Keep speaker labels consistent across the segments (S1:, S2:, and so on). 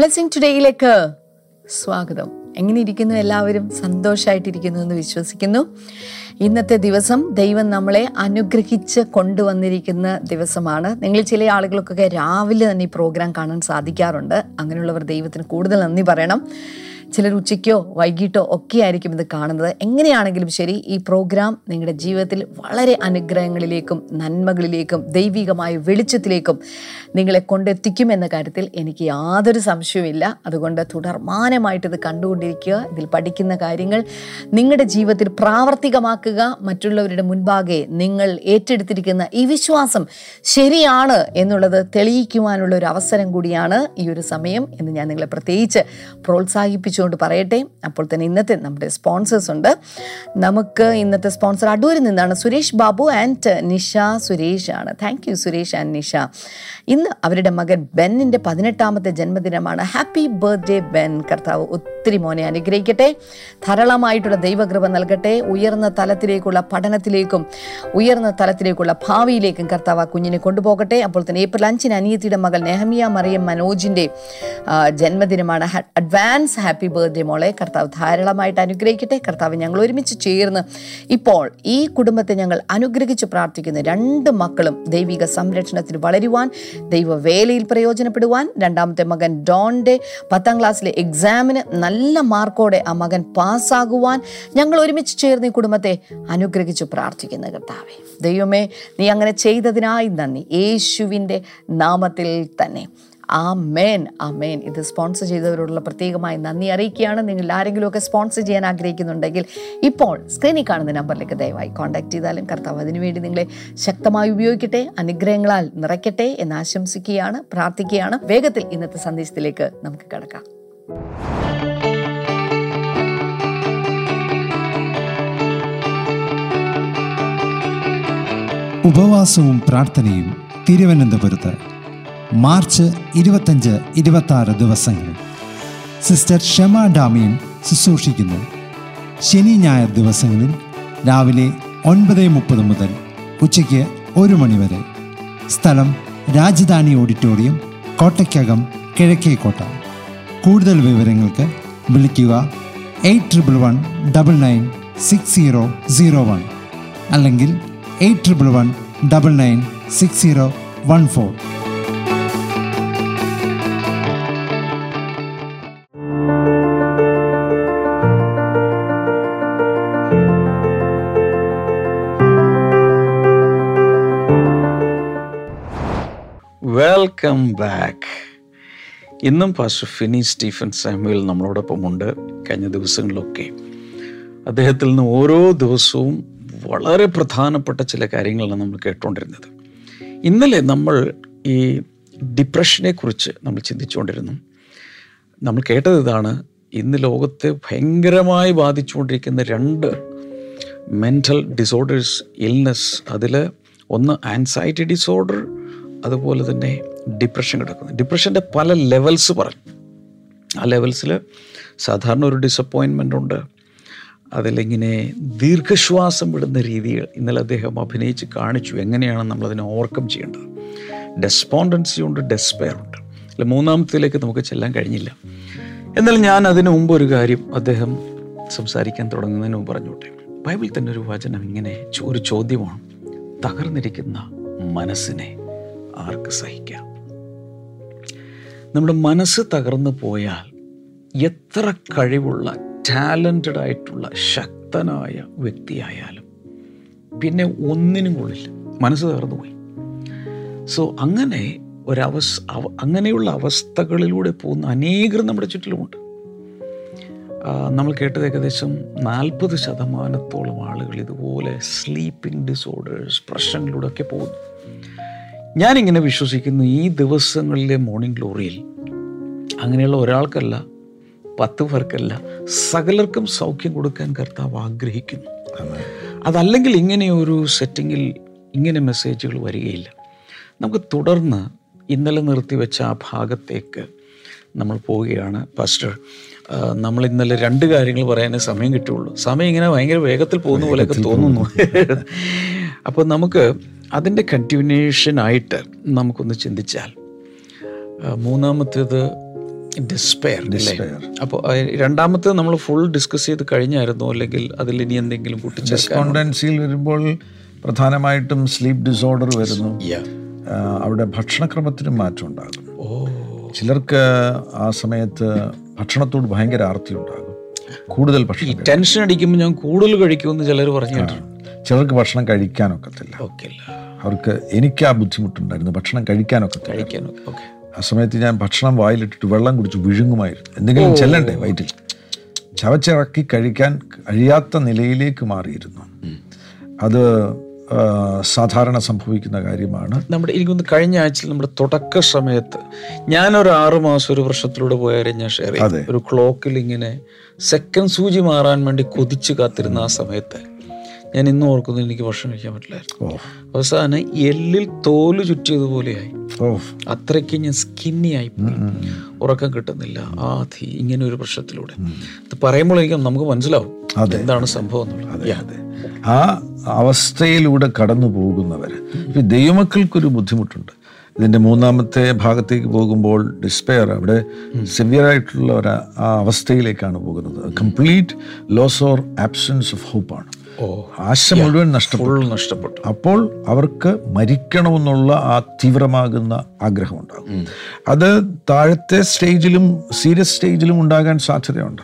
S1: Blessing ടുഡേയിലേക്ക് സ്വാഗതം. എങ്ങനെ ഇരിക്കുന്നു എല്ലാവരും? സന്തോഷമായിട്ടിരിക്കുന്നു എന്ന് വിശ്വസിക്കുന്നു. ഇന്നത്തെ ദിവസം ദൈവം നമ്മളെ അനുഗ്രഹിച്ച് കൊണ്ടുവന്നിരിക്കുന്ന ദിവസമാണ്. നിങ്ങൾ ചില ആളുകൾക്കൊക്കെ രാവിലെ തന്നെ ഈ പ്രോഗ്രാം കാണാൻ സാധിക്കാറുണ്ട്. അങ്ങനെയുള്ളവർ ദൈവത്തിന് കൂടുതൽ നന്ദി പറയണം. ചിലർ ഉച്ചയ്ക്കോ വൈകിട്ടോ ഒക്കെ ആയിരിക്കും ഇത് കാണുന്നത്. എങ്ങനെയാണെങ്കിലും ശരി ഈ പ്രോഗ്രാം നിങ്ങളുടെ ജീവിതത്തിൽ വളരെ അനുഗ്രഹങ്ങളിലേക്കും നന്മകളിലേക്കും ദൈവികമായ വെളിച്ചത്തിലേക്കും നിങ്ങളെ കൊണ്ടെത്തിക്കും എന്ന കാര്യത്തിൽ എനിക്ക് യാതൊരു സംശയവുമില്ല. അതുകൊണ്ട് തുടർമാനമായിട്ട് ഇത് കണ്ടുകൊണ്ടിരിക്കുക. ഇതിൽ പഠിക്കുന്ന കാര്യങ്ങൾ നിങ്ങളുടെ ജീവിതത്തിൽ പ്രാവർത്തികമാക്കുക. മറ്റുള്ളവരുടെ മുൻപാകെ നിങ്ങൾ ഏറ്റെടുത്തിരിക്കുന്ന ഈ വിശ്വാസം ശരിയാണ് എന്നുള്ളത് തെളിയിക്കുവാനുള്ള ഒരു അവസരം കൂടിയാണ് ഈ ഒരു സമയം എന്ന് ഞാൻ നിങ്ങളെ പ്രത്യേകിച്ച് പ്രോത്സാഹിപ്പിച്ചുകൊണ്ട് പറയട്ടെ. അപ്പോൾ തന്നെ ഇന്നത്തെ നമ്മുടെ സ്പോൺസേഴ്സ് ഉണ്ട്. നമുക്ക് ഇന്നത്തെ സ്പോൺസർ അടൂരിൽ നിന്നാണ് സുരേഷ് ബാബു ആൻഡ് നിഷ സുരേഷ് ആണ്. Thank you Suresh and Nisha. ഇന്ന് അവരുടെ മകൻ ബെന്നിന്റെ പതിനെട്ടാമത്തെ ജന്മദിനമാണ്. Happy birthday Ben. കർത്താവ് ഒത്തിരി മോനെ അനുഗ്രഹിക്കട്ടെ. ധാരാളമായിട്ടുള്ള ദൈവകൃപ നൽകട്ടെ. ഉയർന്ന തലത്തിലേക്കുള്ള പഠനത്തിലേക്കും ഉയർന്ന തലത്തിലേക്കുള്ള ഭാവിയിലേക്കും കർത്താവ് കുഞ്ഞിനെ കൊണ്ടുപോകട്ടെ. അപ്പോൾ തന്നെ ഏപ്രിൽ അഞ്ചിന് അനിയത്തിയുടെ മകൾ നെഹമിയ മറിയം മനോജിന്റെ ജന്മദിനമാണ്. അഡ്വാൻസ് ഹാപ്പി ബർത്ത്ഡേ മോളെ. കർത്താവ് ധാരാളമായിട്ട് അനുഗ്രഹിക്കട്ടെ. കർത്താവ് ഞങ്ങൾ ഒരുമിച്ച് ചേർന്ന് ഇപ്പോൾ ഈ കുടുംബത്തെ ഞങ്ങൾ അനുഗ്രഹിച്ച് പ്രാർത്ഥിക്കുന്ന. രണ്ട് മക്കളും ദൈവിക സംരക്ഷണത്തിൽ വളരുവാൻ ദൈവ വേലയിൽ പ്രയോജനപ്പെടുവാൻ. രണ്ടാമത്തെ മകൻ ഡോണിന്റെ പത്താം ക്ലാസ്സിലെ എക്സാമിന് നല്ല മാർക്കോടെ ആ മകൻ പാസ്സാകുവാൻ ഞങ്ങൾ ഒരുമിച്ച് ചേർന്ന് ഈ കുടുംബത്തെ അനുഗ്രഹിച്ച് പ്രാർത്ഥിക്കുന്ന കർത്താവെ. ദൈവമേ നീ അങ്ങനെ ചെയ്തതിനായി നന്ദി. യേശുവിന്റെ നാമത്തിൽ തന്നെ. ആ മേൻ ആ മേൻ ഇത് സ്പോൺസർ ചെയ്തവരോടുള്ള പ്രത്യേകമായി നന്ദി അറിയിക്കുകയാണ്. നിങ്ങൾ ആരെങ്കിലുമൊക്കെ സ്പോൺസർ ചെയ്യാൻ ആഗ്രഹിക്കുന്നുണ്ടെങ്കിൽ ഇപ്പോൾ സ്ക്രീനിൽ കാണുന്ന നമ്പറിലേക്ക് ദയവായി കോൺടാക്ട് ചെയ്താലും കർത്താവ് അതിനുവേണ്ടി നിങ്ങളെ ശക്തമായി ഉപയോഗിക്കട്ടെ അനുഗ്രഹങ്ങളാൽ നിറയ്ക്കട്ടെ എന്ന് ആശംസിക്കുകയാണ് പ്രാർത്ഥിക്കുകയാണ്. വേഗത്തിൽ ഇന്നത്തെ സന്ദേശത്തിലേക്ക് നമുക്ക് കിടക്കാം.
S2: ഉപവാസവും പ്രാർത്ഥനയും തിരുവനന്തപുരത്ത്. മാർച്ച് ഇരുപത്തഞ്ച് ഇരുപത്തി ആറ് ദിവസങ്ങളിൽ സിസ്റ്റർ ഷമ ഡാമിയൻ ശുശ്രൂഷിക്കുന്നു. ശനി ഞായർ ദിവസങ്ങളിൽ രാവിലെ ഒൻപത് മുപ്പത് മുതൽ ഉച്ചയ്ക്ക് ഒരു മണിവരെ സ്ഥലം രാജധാനി ഓഡിറ്റോറിയം കോട്ടയ്ക്കകം കിഴക്കേക്കോട്ട കൂടുതൽ വിവരങ്ങൾക്ക് വിളിക്കുക eight triple one double nine six zero zero one അല്ലെങ്കിൽ eight triple one double nine six zero one four.
S3: Welcome back ഇന്നും പാസ്റ്റർ ഫിനി സ്റ്റീഫൻ സാമുവൽ നമ്മളോടൊപ്പം ഉണ്ട്. കഴിഞ്ഞ ദിവസങ്ങളിലൊക്കെ അദ്ദേഹത്തിൽ നിന്ന് ഓരോ ദിവസവും വളരെ പ്രധാനപ്പെട്ട ചില കാര്യങ്ങളാണ് നമ്മൾ കേട്ടുകൊണ്ടിരുന്നത്. ഇന്നലെ നമ്മൾ ഈ ഡിപ്രഷനെ കുറിച്ച് നമ്മൾ ചിന്തിച്ചുകൊണ്ടിരുന്നു. നമ്മൾ കേട്ടത് ഇതാണ് ഇന്ന് ലോകത്തെ ഭയങ്കരമായി ബാധിച്ചുകൊണ്ടിരിക്കുന്ന രണ്ട് മെന്റൽ ഡിസോർഡേഴ്സ് ഇൽനെസ് അതിൽ ഒന്ന് ആൻസൈറ്റി ഡിസോർഡർ അതുപോലെ തന്നെ ഡിപ്രഷൻ കിടക്കുന്നത് ഡിപ്രഷന്റെ പല ലെവൽസ് പറഞ്ഞു. ആ ലെവൽസിൽ സാധാരണ ഒരു ഡിസപ്പോയിൻമെന്റ് ഉണ്ട്. അതിലിങ്ങനെ ദീർഘശ്വാസം വിടുന്ന രീതികൾ ഇന്നലെ അദ്ദേഹം അഭിനയിച്ച് കാണിച്ചു എങ്ങനെയാണ് നമ്മളതിനെ ഓവർകം ചെയ്യേണ്ടത്. ഡെസ്പോണ്ടൻസി ഉണ്ട് ഡെസ്പെയർ ഉണ്ട്. അല്ല മൂന്നാമത്തിലേക്ക് നമുക്ക് ചെല്ലാൻ കഴിഞ്ഞില്ല. എന്നാൽ ഞാൻ അതിനു മുമ്പ് ഒരു കാര്യം അദ്ദേഹം സംസാരിക്കാൻ തുടങ്ങുന്നതിന് മുമ്പ് പറഞ്ഞോട്ടെ. ബൈബിൾ തന്നെ ഒരു വചനം ഇങ്ങനെ ഒരു ചോദ്യമാണ്. തകർന്നിരിക്കുന്ന മനസ്സിനെ ആർക്ക് സഹിക്കാം? നമ്മുടെ മനസ്സ് തകർന്നു പോയാൽ എത്ര കഴിവുള്ള ടാലന്റഡ് ആയിട്ടുള്ള ശക്തനായ വ്യക്തിയായാലും പിന്നെ ഒന്നിനും കൊള്ളില്ല. മനസ്സ് തകർന്നു പോയി. സോ അങ്ങനെ ഒരവസ് അങ്ങനെയുള്ള അവസ്ഥകളിലൂടെ പോകുന്ന അനേകർ നമ്മുടെ ചുറ്റിലുമുണ്ട്. നമ്മൾ കേട്ടത് ഏകദേശം നാൽപ്പത് ശതമാനത്തോളം ആളുകൾ ഇതുപോലെ സ്ലീപ്പിംഗ് ഡിസോർഡേഴ്സ് പ്രശ്നങ്ങളിലൂടെ ഒക്കെ പോകുന്നു. ഞാനിങ്ങനെ വിശ്വസിക്കുന്നു ഈ ദിവസങ്ങളിലെ മോർണിംഗ് ഗ്ലോറിയിൽ അങ്ങനെയുള്ള ഒരാൾക്കല്ല പത്ത് പേർക്കല്ല സകലർക്കും സൗഖ്യം കൊടുക്കാൻ കർത്താവ് ആഗ്രഹിക്കുന്നു. അതല്ലെങ്കിൽ ഇങ്ങനെ ഒരു സെറ്റിങ്ങിൽ ഇങ്ങനെ മെസ്സേജുകൾ വരികയില്ല. നമുക്ക് തുടർന്ന് ഇന്നലെ നിർത്തിവെച്ച ആ ഭാഗത്തേക്ക് നമ്മൾ പോവുകയാണ്. പാസ്റ്റർ നമ്മൾ ഇന്നലെ രണ്ട് കാര്യങ്ങൾ പറയാനേ സമയം കിട്ടുള്ളൂ സമയം ഇങ്ങനെ ഭയങ്കര വേഗത്തിൽ പോകുന്ന പോലെയൊക്കെ തോന്നുന്നു. അപ്പോൾ നമുക്ക് അതിന്റെ കണ്ടിന്യൂഷൻ ആയിട്ട് നമുക്കൊന്ന് ചിന്തിച്ചാൽ മൂന്നാമത്തേത് ഡിസ്പെയർ
S2: Despair.
S3: അപ്പോൾ രണ്ടാമത്തേത് നമ്മൾ ഫുൾ ഡിസ്കസ് ചെയ്ത് കഴിഞ്ഞായിരുന്നു? അല്ലെങ്കിൽ അതിൽ ഇനി എന്തെങ്കിലും
S2: ഡിസ്കോണ്ടൻസിയിൽ വരുമ്പോൾ പ്രധാനമായിട്ടും സ്ലീപ്പ് ഡിസോർഡർ വരുന്നു. അവിടെ ഭക്ഷണക്രമത്തിനും മാറ്റം ഉണ്ടാകും.
S3: ഓ.
S2: ചിലർക്ക് ആ സമയത്ത് ഭക്ഷണത്തോട് ഭയങ്കര ആർത്തി ഉണ്ടാകും കൂടുതൽ ഭക്ഷണം.
S3: ടെൻഷൻ അടിക്കുമ്പോൾ ഞാൻ കൂടുതൽ കഴിക്കുമെന്ന് ചിലർ പറഞ്ഞു കേട്ടിട്ടുണ്ട്
S2: ചിലർക്ക് ഭക്ഷണം കഴിക്കാനൊക്കത്തില്ല. അവർക്ക് എനിക്ക് ആ ബുദ്ധിമുട്ടുണ്ടായിരുന്നു. ഭക്ഷണം
S3: കഴിക്കാനൊക്കെ
S2: ആ സമയത്ത് ഞാൻ ഭക്ഷണം വായിലിട്ടിട്ട് വെള്ളം കുടിച്ച് വിഴുങ്ങുമായിരുന്നു. എന്തെങ്കിലും ചെല്ലണ്ടേ വയറ്റിൽ? ചവച്ചിറക്കി കഴിക്കാൻ കഴിയാത്ത നിലയിലേക്ക് മാറിയിരുന്നു. അത് സാധാരണ സംഭവിക്കുന്ന കാര്യമാണ്.
S3: നമ്മുടെ എനിക്കൊന്ന് കഴിഞ്ഞ ആഴ്ചയിൽ നമ്മുടെ തുടക്ക സമയത്ത് ഞാനൊരു ആറ് മാസം ഒരു വർഷത്തിലൂടെ പോയാലും ഞാൻ ഷെയർ ചെയ്തു ഒരു ക്ലോക്കിൽ ഇങ്ങനെ സെക്കൻഡ് സൂചി മാറാൻ വേണ്ടി കൊതിച്ച് കാത്തിരുന്ന ആ സമയത്ത് ഞാൻ ഇന്നും ഓർക്കുന്നു എനിക്ക് ഭക്ഷണം കഴിക്കാൻ പറ്റില്ലായിരുന്നു. അവസാനം എല്ലിൽ തോൽ ചുറ്റിയതുപോലെയായി അത്രയ്ക്ക് ഞാൻ സ്കിന്നി ആയി. ഉറക്കം കിട്ടുന്നില്ല. ആധി ഇങ്ങനെ ഒരു പ്രശ്നത്തിലൂടെ. ഇത് പറയുമ്പോൾ എനിക്ക് നമുക്ക് മനസ്സിലാവും എന്താണ് സംഭവം എന്നുള്ളത്.
S2: ആ അവസ്ഥയിലൂടെ കടന്നു പോകുന്നവർ ദൈവമക്കൾക്കൊരു ബുദ്ധിമുട്ടുണ്ട്. ഇതിന്റെ മൂന്നാമത്തെ ഭാഗത്തേക്ക് പോകുമ്പോൾ ഡിസ്പെയർ അവിടെ സിവിയർ ആയിട്ടുള്ള ഒരു ആ അവസ്ഥയിലേക്കാണ് പോകുന്നത്. Complete loss or absence of ഹോപ്പാണ് ആശ മുഴുവൻ നഷ്ടപ്പെട്ടു.
S3: നഷ്ടപ്പെട്ടു.
S2: അപ്പോൾ അവർക്ക് മരിക്കണമെന്നുള്ള ആ തീവ്രമാകുന്ന ആഗ്രഹമുണ്ടാകും. അത് താഴത്തെ സ്റ്റേജിലും സീരിയസ് സ്റ്റേജിലും ഉണ്ടാകാൻ സാധ്യതയുണ്ട്.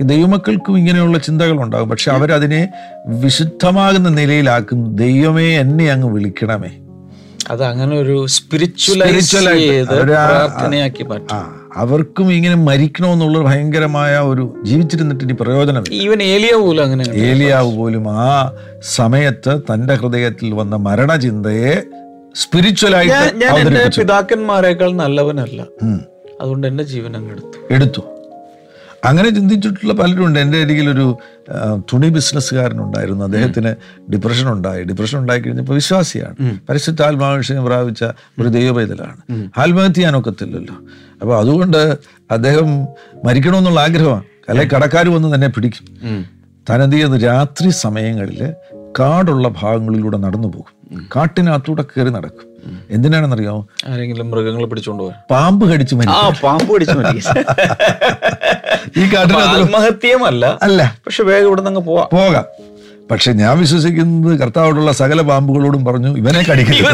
S2: ഈ ദൈവമക്കൾക്കും ഇങ്ങനെയുള്ള ചിന്തകൾ ഉണ്ടാകും പക്ഷെ അവരതിനെ വിശുദ്ധമാകുന്ന നിലയിലാക്കും. ദൈവമേ എന്നെ അങ്ങ് വിളിക്കണമേ.
S3: അത് അങ്ങനെ ഒരു സ്പിരിച്വലൈസ് പ്രാർത്ഥനയാക്കി മാറ്റും.
S2: അവർക്കും ഇങ്ങനെ മരിക്കണമെന്നുള്ള ഭയങ്കരമായ ഒരു ജീവിച്ചിരുന്നിട്ട് ഇനി പ്രയോജനമില്ല.
S3: ഈവൻ ഏലിയാവ് പോലും അങ്ങനെ
S2: ഏലിയാവ് പോലും ആ സമയത്ത് തന്റെ ഹൃദയത്തിൽ വന്ന മരണചിന്തയെ സ്പിരിച്വലായിട്ട്
S3: പിതാക്കന്മാരെക്കാൾ നല്ലവനല്ല. അതുകൊണ്ട് എന്റെ ജീവൻ അങ്ങ് എടുത്തു.
S2: എടുത്തു. അങ്ങനെ ചിന്തിച്ചിട്ടുള്ള പലരും ഉണ്ട്. എന്റെ അരികിൽ ഒരു തുണി ബിസിനസ്സുകാരനുണ്ടായിരുന്നു. അദ്ദേഹത്തിന് ഡിപ്രഷൻ ഉണ്ടായി. ഡിപ്രഷൻ ഉണ്ടായി കഴിഞ്ഞപ്പോൾ വിശ്വാസിയാണ്. പരിശുദ്ധ ആത്മാവിഷയം പ്രാപിച്ച ഒരു ദൈവപൈതലാണ്. ആത്മഹത്യ ചെയ്യാനൊക്കത്തില്ലല്ലോ അപ്പോൾ അതുകൊണ്ട് അദ്ദേഹം മരിക്കണമെന്നുള്ള ആഗ്രഹമാണ്. അല്ലെ കടക്കാർ വന്ന് തന്നെ പിടിക്കും. എന്ത് രാത്രി സമയങ്ങളിൽ കാടുള്ള ഭാഗങ്ങളിലൂടെ നടന്നു പോകും. കാട്ടിനകത്തൂടെ കയറി നടക്കും. എന്തിനാണെന്നറിയാമോ?
S3: ആരെങ്കിലും മൃഗങ്ങളെ പിടിച്ചോണ്ട്
S2: പാമ്പ് കടിച്ചു
S3: പാമ്പ് കടിച്ചു
S2: ഈ കാട്ടിനകത്ത്
S3: ആത്മഹത്യമല്ല
S2: അല്ല.
S3: പക്ഷെ വേഗം ഇവിടെ നിന്ന് പോവാം.
S2: പോകാം. പക്ഷെ ഞാൻ വിശ്വസിക്കുന്നത് കർത്താവോടുള്ള സകല പാമ്പുകളോടും പറഞ്ഞു ഇവനെ
S3: കടിക്കില്ല.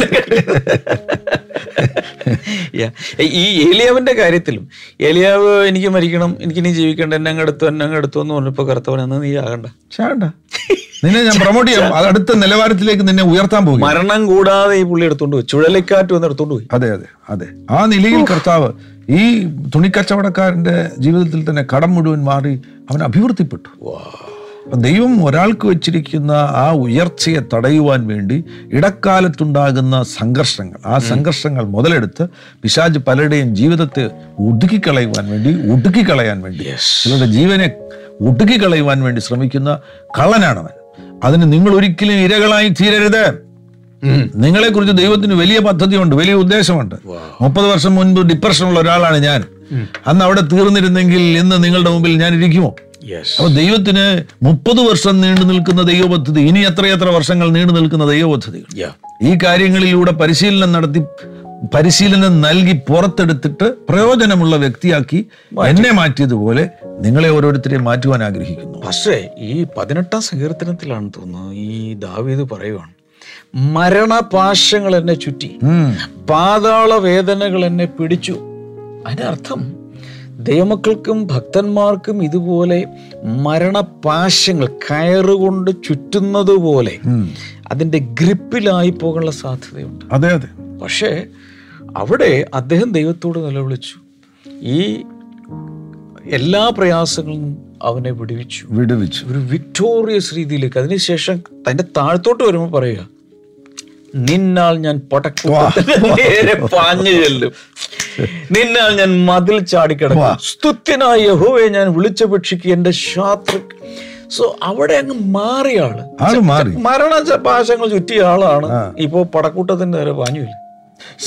S3: ഈ ഏലിയാവിന്റെ കാര്യത്തിലും ഏലിയാവ് എനിക്ക് മരിക്കണം എനിക്ക് ഇനി ജീവിക്കേണ്ട എന്നെ അങ്ങ് എടുത്തു എന്നെ അങ്ങ് എടുത്തു എന്ന് പറഞ്ഞപ്പോ കർത്തവൻ എന്നാ നീ ആകണ്ട.
S2: ചാണ്ട നിന്നെ ഞാൻ പ്രൊമോട്ട് ചെയ്യാം. അത് അടുത്ത നിലവാരത്തിലേക്ക് നിന്നെ ഉയർത്താൻ പോകും.
S3: മരണം കൂടാതെ ഈ പുള്ളി എടുത്തോണ്ട് പോയി. ചുഴലിക്കാറ്റ് വന്ന് എടുത്തോണ്ട് പോയി.
S2: അതെ അതെ അതെ. ആ നിലയിൽ കർത്താവ് ഈ തുണിക്കച്ചവടക്കാരന്റെ ജീവിതത്തിൽ തന്നെ കടം മുഴുവൻ മാറി അവൻ അഭിവൃദ്ധിപ്പെട്ടു. അപ്പം ദൈവം ഒരാൾക്ക് വെച്ചിരിക്കുന്ന ആ ഉയർച്ചയെ തടയുവാൻ വേണ്ടി ഇടക്കാലത്തുണ്ടാകുന്ന സംഘർഷങ്ങൾ ആ സംഘർഷങ്ങൾ മുതലെടുത്ത് പിശാജ് പലരുടെയും ജീവിതത്തെ ഒടുക്കിക്കളയുവാൻ വേണ്ടി ഒടുക്കിക്കളയാൻ വേണ്ടി ചിലരുടെ ജീവനെ ഒടുക്കിക്കളയുവാൻ വേണ്ടി ശ്രമിക്കുന്ന കള്ളനാണവൻ. അതിന് നിങ്ങൾ ഒരിക്കലും ഇരകളായി തീരരുത്. നിങ്ങളെ കുറിച്ച് ദൈവത്തിന് വലിയ പദ്ധതിയുണ്ട് വലിയ ഉദ്ദേശമുണ്ട്. മുപ്പത് വർഷം മുൻപ് ഡിപ്രഷനുള്ള ഒരാളാണ് ഞാൻ. അന്ന് അവിടെ തീർന്നിരുന്നെങ്കിൽ ഇന്ന് നിങ്ങളുടെ മുമ്പിൽ ഞാൻ ഇരിക്കുമോ? അപ്പൊ ദൈവത്തിന് മുപ്പത് വർഷം നീണ്ടു നിൽക്കുന്ന ദൈവപദ്ധതി ഇനി എത്രയെത്ര വർഷങ്ങൾ നീണ്ടു നിൽക്കുന്ന ദൈവപദ്ധതികൾ? ഈ കാര്യങ്ങളിലൂടെ പരിശീലനം നടത്തി പരിശീലനം നൽകി പുറത്തെടുത്തിട്ട് പ്രയോജനമുള്ള വ്യക്തിയാക്കി എന്നെ മാറ്റിയതുപോലെ നിങ്ങളെ ഓരോരുത്തരെയും മാറ്റുവാൻ ആഗ്രഹിക്കുന്നു.
S3: പക്ഷേ ഈ പതിനെട്ടാം സങ്കീർത്തനത്തിലാണ് തോന്നുന്നത്. ഈ ദാവീദ് പറയുവാണ് മരണപാശങ്ങൾ എന്നെ ചുറ്റി. പാതാള വേദനകൾ എന്നെ പിടിച്ചു. അതിന്റെ അർത്ഥം ദൈവമക്കൾക്കും ഭക്തന്മാർക്കും ഇതുപോലെ മരണപാശങ്ങൾ കയറുകൊണ്ട് ചുറ്റുന്നത് പോലെ അതിന്റെ ഗ്രിപ്പിലായി പോകാനുള്ള സാധ്യതയുണ്ട്.
S2: അതെ അതെ.
S3: പക്ഷേ അവിടെ അദ്ദേഹം ദൈവത്തോട് നിലവിളിച്ചു. ഈ എല്ലാ പ്രയാസങ്ങളും അവനെ വിടുവിച്ചു.
S2: വിടുവിച്ചു.
S3: ഒരു വിക്ടോറിയസ് രീതിയിലേക്ക്. അതിനുശേഷം തന്റെ താഴത്തോട്ട് വരുമ്പോൾ പറയുക നിന്നാൽ ഞാൻ പാഞ്ഞു ചെല്ലും. നിന്നാൽ ഞാൻ മതിൽ ചാടിക്കിടക്കും സ്തുത്യനായ യഹോവെ ഞാൻ വിളിച്ചപേക്ഷിക്കുക എന്റെ ശാത്രു സോ അവിടെ അങ്ങ്
S2: മാറിയാണ്
S3: മരണ പാശങ്ങൾ ചുറ്റിയ ആളാണ്. ഇപ്പോ പടക്കൂട്ടത്തിന്റെ നേരെ പാഞ്ഞുമില്ല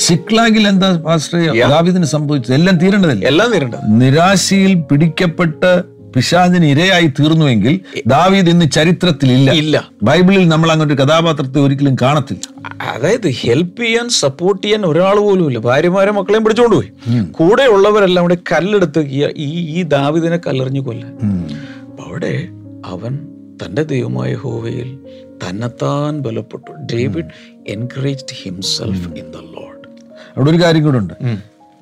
S2: സിക്ലാഗിൽ എന്താ പാസ്റ്റർ ദാവീദിന് സംഭവിച്ചത്? എല്ലാം തീരേണ്ടതല്ലേ?
S3: എല്ലാം തീരേണ്ടത്.
S2: നിരാശയിൽ പിടിക്കപ്പെട്ട് പിശാചിന് ഇരയായി തീർന്നുവെങ്കിൽ ദാവീദ് ഇന്ന് ചരിത്രത്തിലില്ല.
S3: ഇല്ല.
S2: ബൈബിളിൽ നമ്മൾ അങ്ങനെ കഥാപാത്രത്തെ ഒരിക്കലും കാണത്തില്ല.
S3: അതായത് ഹെൽപ്പ് ചെയ്യാൻ സപ്പോർട്ട് ചെയ്യാൻ ഒരാൾ പോലും ഇല്ല. ഭാര്യമാരെ മക്കളെയും പിടിച്ചോണ്ട് പോയി. കൂടെ ഉള്ളവരെല്ലാം കൂടെ കല്ലെടുത്ത് ഈ- ഈ ദാവിദിനെ കല്ലെറിഞ്ഞു കൊല്ല. അവിടെ അവൻ തന്റെ ദൈവമായ ഹോവയിൽ തന്നെത്താൻ ബലപ്പെട്ടു. David encouraged himself in the Lord.
S2: അവിടെ ഒരു കാര്യം കൂടെ ഉണ്ട്.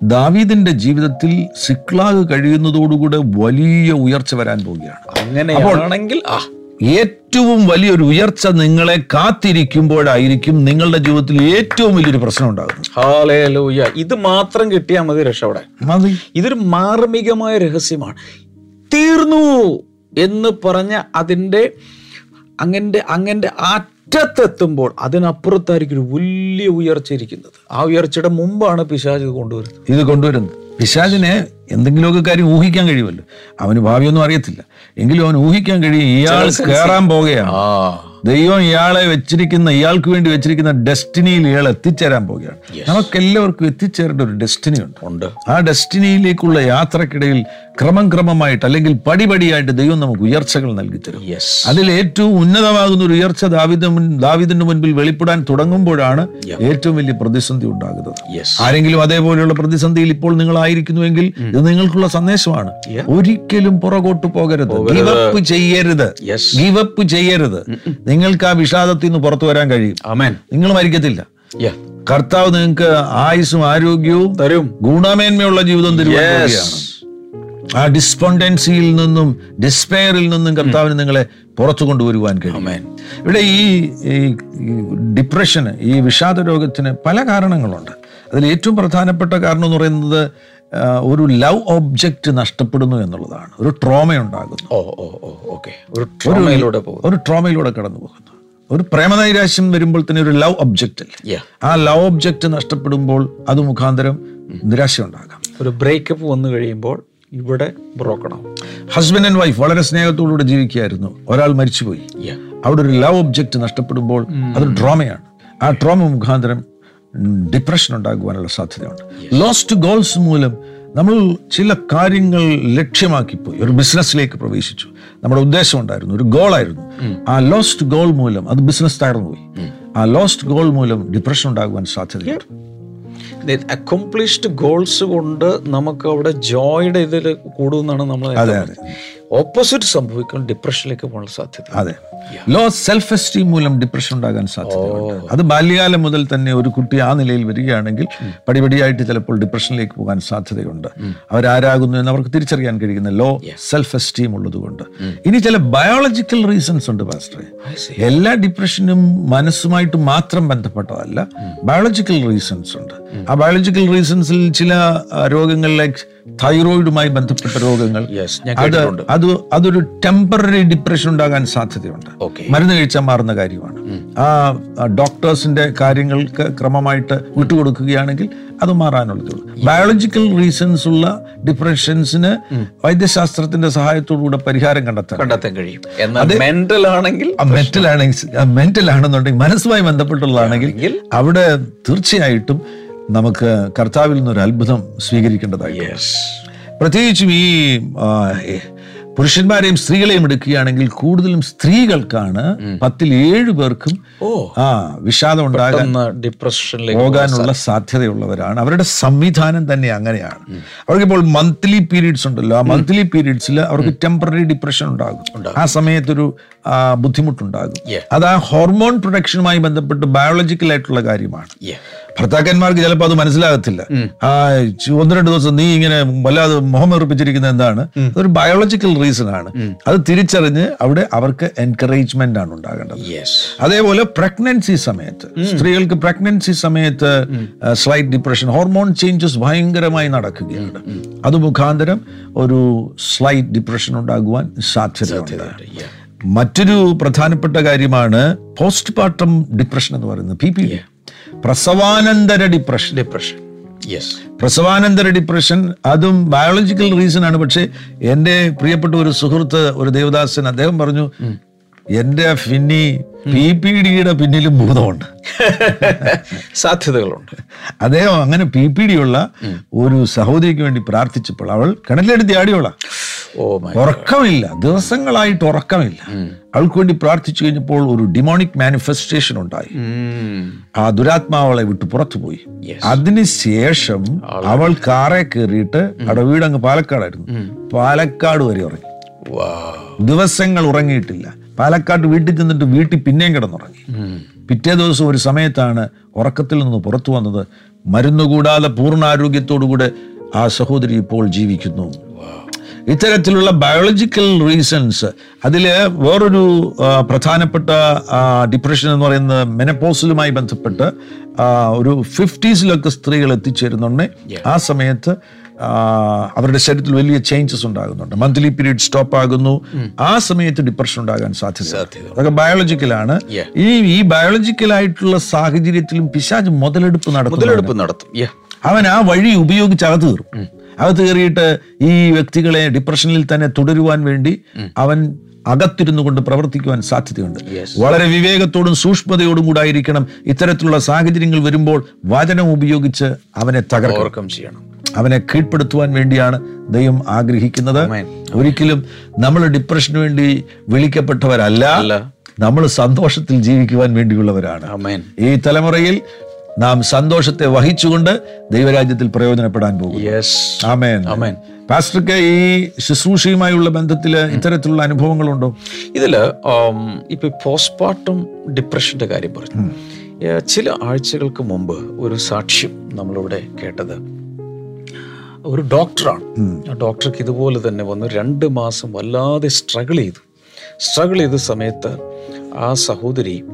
S2: ദാവീദിന്റെ ജീവിതത്തിൽ സിക്ലാഗ് കഴിയുന്നതോടുകൂടെ വലിയ ഉയർച്ച വരാൻ പോവുകയാണ്.
S3: അങ്ങനെയാണെങ്കിൽ ആ.
S2: ഏറ്റവും വലിയൊരു ഉയർച്ച നിങ്ങളെ കാത്തിരിക്കുമ്പോഴായിരിക്കും നിങ്ങളുടെ ജീവിതത്തിൽ ഏറ്റവും വലിയൊരു പ്രശ്നം ഉണ്ടാകുന്നത്.
S3: ഇത് മാത്രം കിട്ടിയാൽ മതി രക്ഷപ്പെടാൻ ഇതൊരു മാർമികമായ രഹസ്യമാണ്. തീർന്നു എന്ന് പറഞ്ഞ അതിന്റെ അങ്ങന്റെ അങ്ങന്റെ അറ്റത്തെത്തുമ്പോൾ അതിനപ്പുറത്തായിരിക്കും ഒരു വലിയ ഉയർച്ച ഇരിക്കുന്നത്. ആ ഉയർച്ചയുടെ മുമ്പാണ് പിശാജ് കൊണ്ടുവരുന്നത്.
S2: ഇത് കൊണ്ടുവരുന്നത്. പിശാചിനെ എന്തെങ്കിലുമൊക്കെ കാര്യം ഊഹിക്കാൻ കഴിയുമല്ലോ. അവന് ഭാവിയൊന്നും അറിയത്തില്ല. എങ്കിലും അവൻ ഊഹിക്കാൻ കഴിയും ഇയാൾ കയറാൻ പോകുകയാണ് ദൈവം ഇയാളെ വെച്ചിരിക്കുന്ന ഇയാൾക്ക് വേണ്ടി വെച്ചിരിക്കുന്ന ഡെസ്റ്റിനിയിൽ ഇയാൾ എത്തിച്ചേരാൻ പോവുകയാണ്. നമുക്കെല്ലാവർക്കും എത്തിച്ചേരേണ്ട ഒരു ഡെസ്റ്റിനി ഉണ്ട്.
S3: ഉണ്ട്.
S2: ആ ഡെസ്റ്റിനിയിലേക്കുള്ള യാത്രക്കിടയിൽ ക്രമം ക്രമമായിട്ട് അല്ലെങ്കിൽ പടിപടിയായിട്ട് ദൈവം നമുക്ക് ഉയർച്ചകൾ നൽകി തരും. അതിൽ ഏറ്റവും ഉന്നതമാകുന്ന ഒരു ഉയർച്ച ദാവിദ ദാവിദിന്റെ മുൻപിൽ വെളിപ്പെടാൻ തുടങ്ങുമ്പോഴാണ് ഏറ്റവും വലിയ പ്രതിസന്ധി ഉണ്ടാകുന്നത്. ആരെങ്കിലും അതേപോലെയുള്ള പ്രതിസന്ധിയിൽ ഇപ്പോൾ നിങ്ങൾ ആയിരിക്കുന്നുവെങ്കിൽ ഇത് നിങ്ങൾക്കുള്ള സന്ദേശമാണ്. ഒരിക്കലും പുറകോട്ട് പോകരുത്. ഗിവപ്പ് ചെയ്യരുത്. ഗീവപ്പ് ചെയ്യരുത്. നിങ്ങൾക്ക് ആ വിഷാദത്തിൽ നിന്ന് പുറത്തു വരാൻ കഴിയും. നിങ്ങൾ മരിക്കത്തില്ല. കർത്താവ് നിങ്ങൾക്ക് ആയുസും ആരോഗ്യവും
S3: തരും.
S2: ഗുണമേന്മയുള്ള ജീവിതം പോവുകയാണ് ആ ഡിസ്പോണ്ടൻസിയിൽ നിന്നും ഡിസ്പെയറിൽ നിന്നും കർത്താവിന് നിങ്ങളെ പുറത്തു കൊണ്ടുവരുവാൻ കഴിയും. ഇവിടെ ഈ ഡിപ്രഷന് ഈ വിഷാദ രോഗത്തിന് പല കാരണങ്ങളുണ്ട്. അതിൽ ഏറ്റവും പ്രധാനപ്പെട്ട കാരണം എന്ന് പറയുന്നത് ഒരു ലവ് ഒബ്ജക്റ്റ് നഷ്ടപ്പെടുന്നു എന്നുള്ളതാണ്. ഒരു ട്രോമ ഉണ്ടാകുന്നു
S3: ഓ ഓ ഓ ഓക്കെ. ഒരു ട്രോമയിലൂടെ പോകുന്നു.
S2: ഒരു ട്രോമയിലൂടെ കടന്നു പോകുന്നു. ഒരു പ്രേമനൈരാശ്യം വരുമ്പോൾ തന്നെ ഒരു ലവ് ഒബ്ജക്റ്റ് അല്ലേ? ആ ലവ് ഒബ്ജക്റ്റ് നഷ്ടപ്പെടുമ്പോൾ അത് മുഖാന്തരം നിരാശ ഉണ്ടാകാം
S3: ഒരു ബ്രേക്കപ്പ് വന്നു കഴിയുമ്പോൾ ഇവിടെ ബ്രോക്കണം
S2: ഹസ്ബൻഡ് ആൻഡ് വൈഫ് വളരെ സ്നേഹത്തോടുകൂടെ ജീവിക്കുകയായിരുന്നു. ഒരാൾ മരിച്ചുപോയി. അവിടെ ഒരു ലവ് ഒബ്ജക്റ്റ് നഷ്ടപ്പെടുമ്പോൾ അതൊരു ഡ്രോമയാണ് ആ ഡ്രോമ മുഖാന്തരം ഡിപ്രഷൻ ഉണ്ടാകുവാനുള്ള സാധ്യതയുണ്ട്. ലോസ്റ്റ് ഗോൾസ് മൂലം നമ്മൾ ചില കാര്യങ്ങൾ ലക്ഷ്യമാക്കിപ്പോയി. ഒരു ബിസിനസ്സിലേക്ക് പ്രവേശിച്ചു. നമ്മുടെ ഉദ്ദേശം ഉണ്ടായിരുന്നു. ഒരു ഗോളായിരുന്നു ആ ലോസ്റ്റ് ഗോൾ മൂലം അത് ബിസിനസ് തകർന്നുപോയി. ആ ലോസ്റ്റ് ഗോൾ മൂലം ഡിപ്രഷൻ ഉണ്ടാകുവാൻ സാധ്യതയുണ്ട്.
S3: അക്കംപ്ലിഷ്ഡ് ഗോൾസ് കൊണ്ട് നമുക്ക് അവിടെ ജോയുടെ ഇതിൽ കൂടുമെന്നാണ് നമ്മൾ
S2: അതെ അതെ.
S3: ഓപ്പോസിറ്റ് സംഭവിക്കും ഡിപ്രഷനിലേക്ക് പോകാൻ സാധ്യത.
S2: അതെ. ലോ സെൽഫ് എസ്റ്റീം മൂലം ഡിപ്രഷൻ ഉണ്ടാകാൻ സാധ്യത അത് ബാല്യകാലം മുതൽ തന്നെ ഒരു കുട്ടി ആ നിലയിൽ വരികയാണെങ്കിൽ പടിപടിയായിട്ട് ചിലപ്പോൾ ഡിപ്രഷനിലേക്ക് പോകാൻ സാധ്യതയുണ്ട്. അവരാരാകുന്നു എന്ന് അവർക്ക് തിരിച്ചറിയാൻ കഴിയുന്ന ലോ സെൽഫ് എസ്റ്റീം ഉള്ളതുകൊണ്ട്. ഇനി ചില ബയോളജിക്കൽ റീസൺസ് ഉണ്ട് പാസ്റ്ററെ എല്ലാ ഡിപ്രഷനും മനസ്സുമായിട്ട് മാത്രം ബന്ധപ്പെട്ടതല്ല ബയോളജിക്കൽ റീസൺസ് ഉണ്ട്. ആ ബയോളജിക്കൽ റീസൺസിൽ ചില രോഗങ്ങൾ ലൈക്ക് തൈറോയിഡുമായി ബന്ധപ്പെട്ട രോഗങ്ങൾ. അത് അത് അതൊരു ടെമ്പററി ഡിപ്രഷൻ ഉണ്ടാകാൻ സാധ്യതയുണ്ട്. മരുന്ന് കഴിച്ചാൽ മാറുന്ന കാര്യമാണ്. ആ ഡോക്ടേഴ്സിന്റെ കാര്യങ്ങൾക്ക് ക്രമമായിട്ട് വിട്ടുകൊടുക്കുകയാണെങ്കിൽ അത് മാറാനുള്ളതേ ബയോളജിക്കൽ റീസൺസ് ഉള്ള ഡിപ്രഷൻസിന് വൈദ്യശാസ്ത്രത്തിന്റെ സഹായത്തോടുകൂടെ പരിഹാരം കണ്ടെത്താൻ
S3: കണ്ടെത്താൻ കഴിയും. മെന്റൽ ആണെങ്കിൽ
S2: മെന്റൽ ആണെങ്കിൽ മെന്റൽ ആണെന്നുണ്ടെങ്കിൽ മനസ്സുമായി ബന്ധപ്പെട്ടുള്ളതാണെങ്കിൽ അവിടെ തീർച്ചയായിട്ടും നമുക്ക് കർത്താവിൽ നിന്നൊരു അത്ഭുതം സ്വീകരിക്കേണ്ടതായി പ്രത്യേകിച്ചും ഈ പുരുഷന്മാരെയും സ്ത്രീകളെയും എടുക്കുകയാണെങ്കിൽ കൂടുതലും സ്ത്രീകൾക്കാണ് പത്തിൽ ഏഴ് പേർക്കും ആ വിഷാദം ഉണ്ടാകാൻ
S3: ഡിപ്രഷനിലേക്ക്
S2: പോകാനുള്ള സാധ്യതയുള്ളവരാണ്. അവരുടെ സംവിധാനം തന്നെ അങ്ങനെയാണ്. അവർക്ക് ഇപ്പോൾ മന്ത്ലി പീരീഡ്സ് ഉണ്ടല്ലോ. ആ മന്ത്ലി പീരീഡ്സിൽ അവർക്ക് ടെമ്പററി ഡിപ്രഷൻ ഉണ്ടാകും. ആ സമയത്തൊരു ബുദ്ധിമുട്ടുണ്ടാകും. അത് ആ ഹോർമോൺ പ്രൊഡക്ഷനുമായി ബന്ധപ്പെട്ട് ബയോളജിക്കൽ ആയിട്ടുള്ള കാര്യമാണ്.
S3: Yeah.
S2: ഭർത്താക്കന്മാർക്ക് ചിലപ്പോൾ അത് മനസ്സിലാകത്തില്ല. ആ ഒന്ന് രണ്ട് ദിവസം നീ ഇങ്ങനെ വല്ലാതെ മുഖം വെറുപ്പിച്ചിരിക്കുന്നത് എന്താണ്? അതൊരു ബയോളജിക്കൽ റീസൺ ആണ്. അത് തിരിച്ചറിഞ്ഞ് അവിടെ അവർക്ക് എൻകറേജ്മെന്റ് ആണ് ഉണ്ടാകേണ്ടത്. അതേപോലെ പ്രഗ്നൻസി സമയത്ത് സ്ത്രീകൾക്ക് പ്രഗ്നൻസി സമയത്ത് സ്ലൈറ്റ് ഡിപ്രഷൻ ഹോർമോൺ ചേഞ്ചസ് ഭയങ്കരമായി നടക്കുകയാണ്. അത് മുഖാന്തരം ഒരു സ്ലൈറ്റ് ഡിപ്രഷൻ ഉണ്ടാകുവാൻ സാധ്യതയുണ്ട്. മറ്റൊരു പ്രധാനപ്പെട്ട കാര്യമാണ് പോസ്റ്റ് പാർട്ടം ഡിപ്രഷൻ എന്ന് പറയുന്നത് പി പി ഡി പ്രസവാനന്തര ഡിപ്രഷൻ
S3: ഡിപ്രഷൻ യെസ്
S2: പ്രസവാനന്തര ഡിപ്രഷൻ അതും ബയോളജിക്കൽ റീസൺ ആണ്. പക്ഷേ എന്റെ പ്രിയപ്പെട്ട ഒരു സുഹൃത്ത് ഒരു ദേവദാസൻ അദ്ദേഹം പറഞ്ഞു എന്റെ ഫിന്നി പി പി ഡിയുടെ പിന്നിലും ഭൂതമുണ്ട്.
S3: സാധ്യതകളുണ്ട്.
S2: അദ്ദേഹം അങ്ങനെ പി പി ഡി ഉള്ള ഒരു സഹോദരിക്ക് വേണ്ടി പ്രാർത്ഥിച്ചപ്പോൾ അവൾ കിണറ്റിലെടുത്ത് ആടിയോളാം ഉറക്കമില്ല. ദിവസങ്ങളായിട്ട് ഉറക്കമില്ല. അവൾക്ക് വേണ്ടി പ്രാർത്ഥിച്ചു കഴിഞ്ഞപ്പോൾ ഒരു ഡിമോണിക് മാനിഫെസ്റ്റേഷൻ ഉണ്ടായി. ആ ദുരാത്മാവളെ വിട്ട് പുറത്തുപോയി.
S3: പോയി
S2: അതിനുശേഷം അവൾ കാറെ കയറിയിട്ട് അവിടെ വീട് അങ്ങ് പാലക്കാടായിരുന്നു. പാലക്കാട് വരെ ഉറങ്ങി. ദിവസങ്ങൾ ഉറങ്ങിയിട്ടില്ല. പാലക്കാട് വീട്ടിൽ ചെന്നിട്ട് വീട്ടിൽ പിന്നെയും കിടന്നുറങ്ങി. പിറ്റേ ദിവസം ഒരു സമയത്താണ് ഉറക്കത്തിൽ നിന്ന് പുറത്തു വന്നത്. മരുന്ന് കൂടാതെ പൂർണാരോഗ്യത്തോടുകൂടെ ആ സഹോദരി ഇപ്പോൾ ജീവിക്കുന്നു. ഇത്തരത്തിലുള്ള ബയോളജിക്കൽ റീസൺസ് അതിൽ വേറൊരു പ്രധാനപ്പെട്ട ഡിപ്രഷൻ എന്ന് പറയുന്നത് മെനപ്പോസിലുമായി ബന്ധപ്പെട്ട് ഒരു ഫിഫ്റ്റീസിലൊക്കെ സ്ത്രീകൾ എത്തിച്ചേരുന്നുണ്ട്. ആ സമയത്ത് അവരുടെ ശരീരത്തിൽ വലിയ ചേഞ്ചസ് ഉണ്ടാകുന്നുണ്ട്. മന്ത്ലി പീരീഡ് സ്റ്റോപ്പ് ആകുന്നു. ആ സമയത്ത് ഡിപ്രഷൻ ഉണ്ടാകാൻ സാധ്യത അതൊക്കെ ബയോളജിക്കലാണ് ഈ ഈ ബയോളജിക്കലായിട്ടുള്ള സാഹചര്യത്തിലും പിശാജ് മുതലെടുപ്പ് നടത്തും
S3: മുതലെടുപ്പ് നടത്തും.
S2: അവൻ ആ വഴി ഉപയോഗിച്ച് അകത്ത് കയറും. അകത്ത് കയറിയിട്ട് ഈ വ്യക്തികളെ ഡിപ്രഷനിൽ തന്നെ തുടരുവാൻ വേണ്ടി അവൻ അകത്തിരുന്നു കൊണ്ട് പ്രവർത്തിക്കുവാൻ സാധ്യതയുണ്ട്. വളരെ വിവേകത്തോടും സൂക്ഷ്മതയോടും കൂടെ ആയിരിക്കണം ഇത്തരത്തിലുള്ള സാഹചര്യങ്ങൾ വരുമ്പോൾ വചനം ഉപയോഗിച്ച് അവനെ തകർക്കം
S3: ചെയ്യണം.
S2: അവനെ കീഴ്പ്പെടുത്തുവാൻ വേണ്ടിയാണ് ദൈവം ആഗ്രഹിക്കുന്നത്. ഒരിക്കലും നമ്മൾ ഡിപ്രഷന് വേണ്ടി വിളിക്കപ്പെട്ടവരല്ല. നമ്മൾ സന്തോഷത്തിൽ ജീവിക്കുവാൻ വേണ്ടിയുള്ളവരാണ്. ഈ തലമുറയിൽ നാം സന്തോഷത്തെ വഹിച്ചുകൊണ്ട് ദൈവരാജ്യത്തിൽ പ്രയോജനപ്പെടാൻ പോകും പാസ്റ്റർക്ക് ഈ ശുശ്രൂഷയുമായുള്ള ബന്ധത്തിൽ ഇത്തരത്തിലുള്ള അനുഭവങ്ങളുണ്ടോ?
S3: ഇതിൽ ഇപ്പൊ പോസ്റ്റ്മോർട്ടം ഡിപ്രഷന്റെ കാര്യം പറഞ്ഞു. ചില ആഴ്ചകൾക്ക് മുമ്പ് ഒരു സാക്ഷ്യം നമ്മളിവിടെ കേട്ടത്. ഒരു ഡോക്ടറാണ്. ആ ഡോക്ടർക്ക് ഇതുപോലെ തന്നെ വന്ന് രണ്ട് മാസം വല്ലാതെ സ്ട്രഗിൾ ചെയ്തു. സ്ട്രഗിൾ ചെയ്ത സമയത്ത് ആ സഹോദരി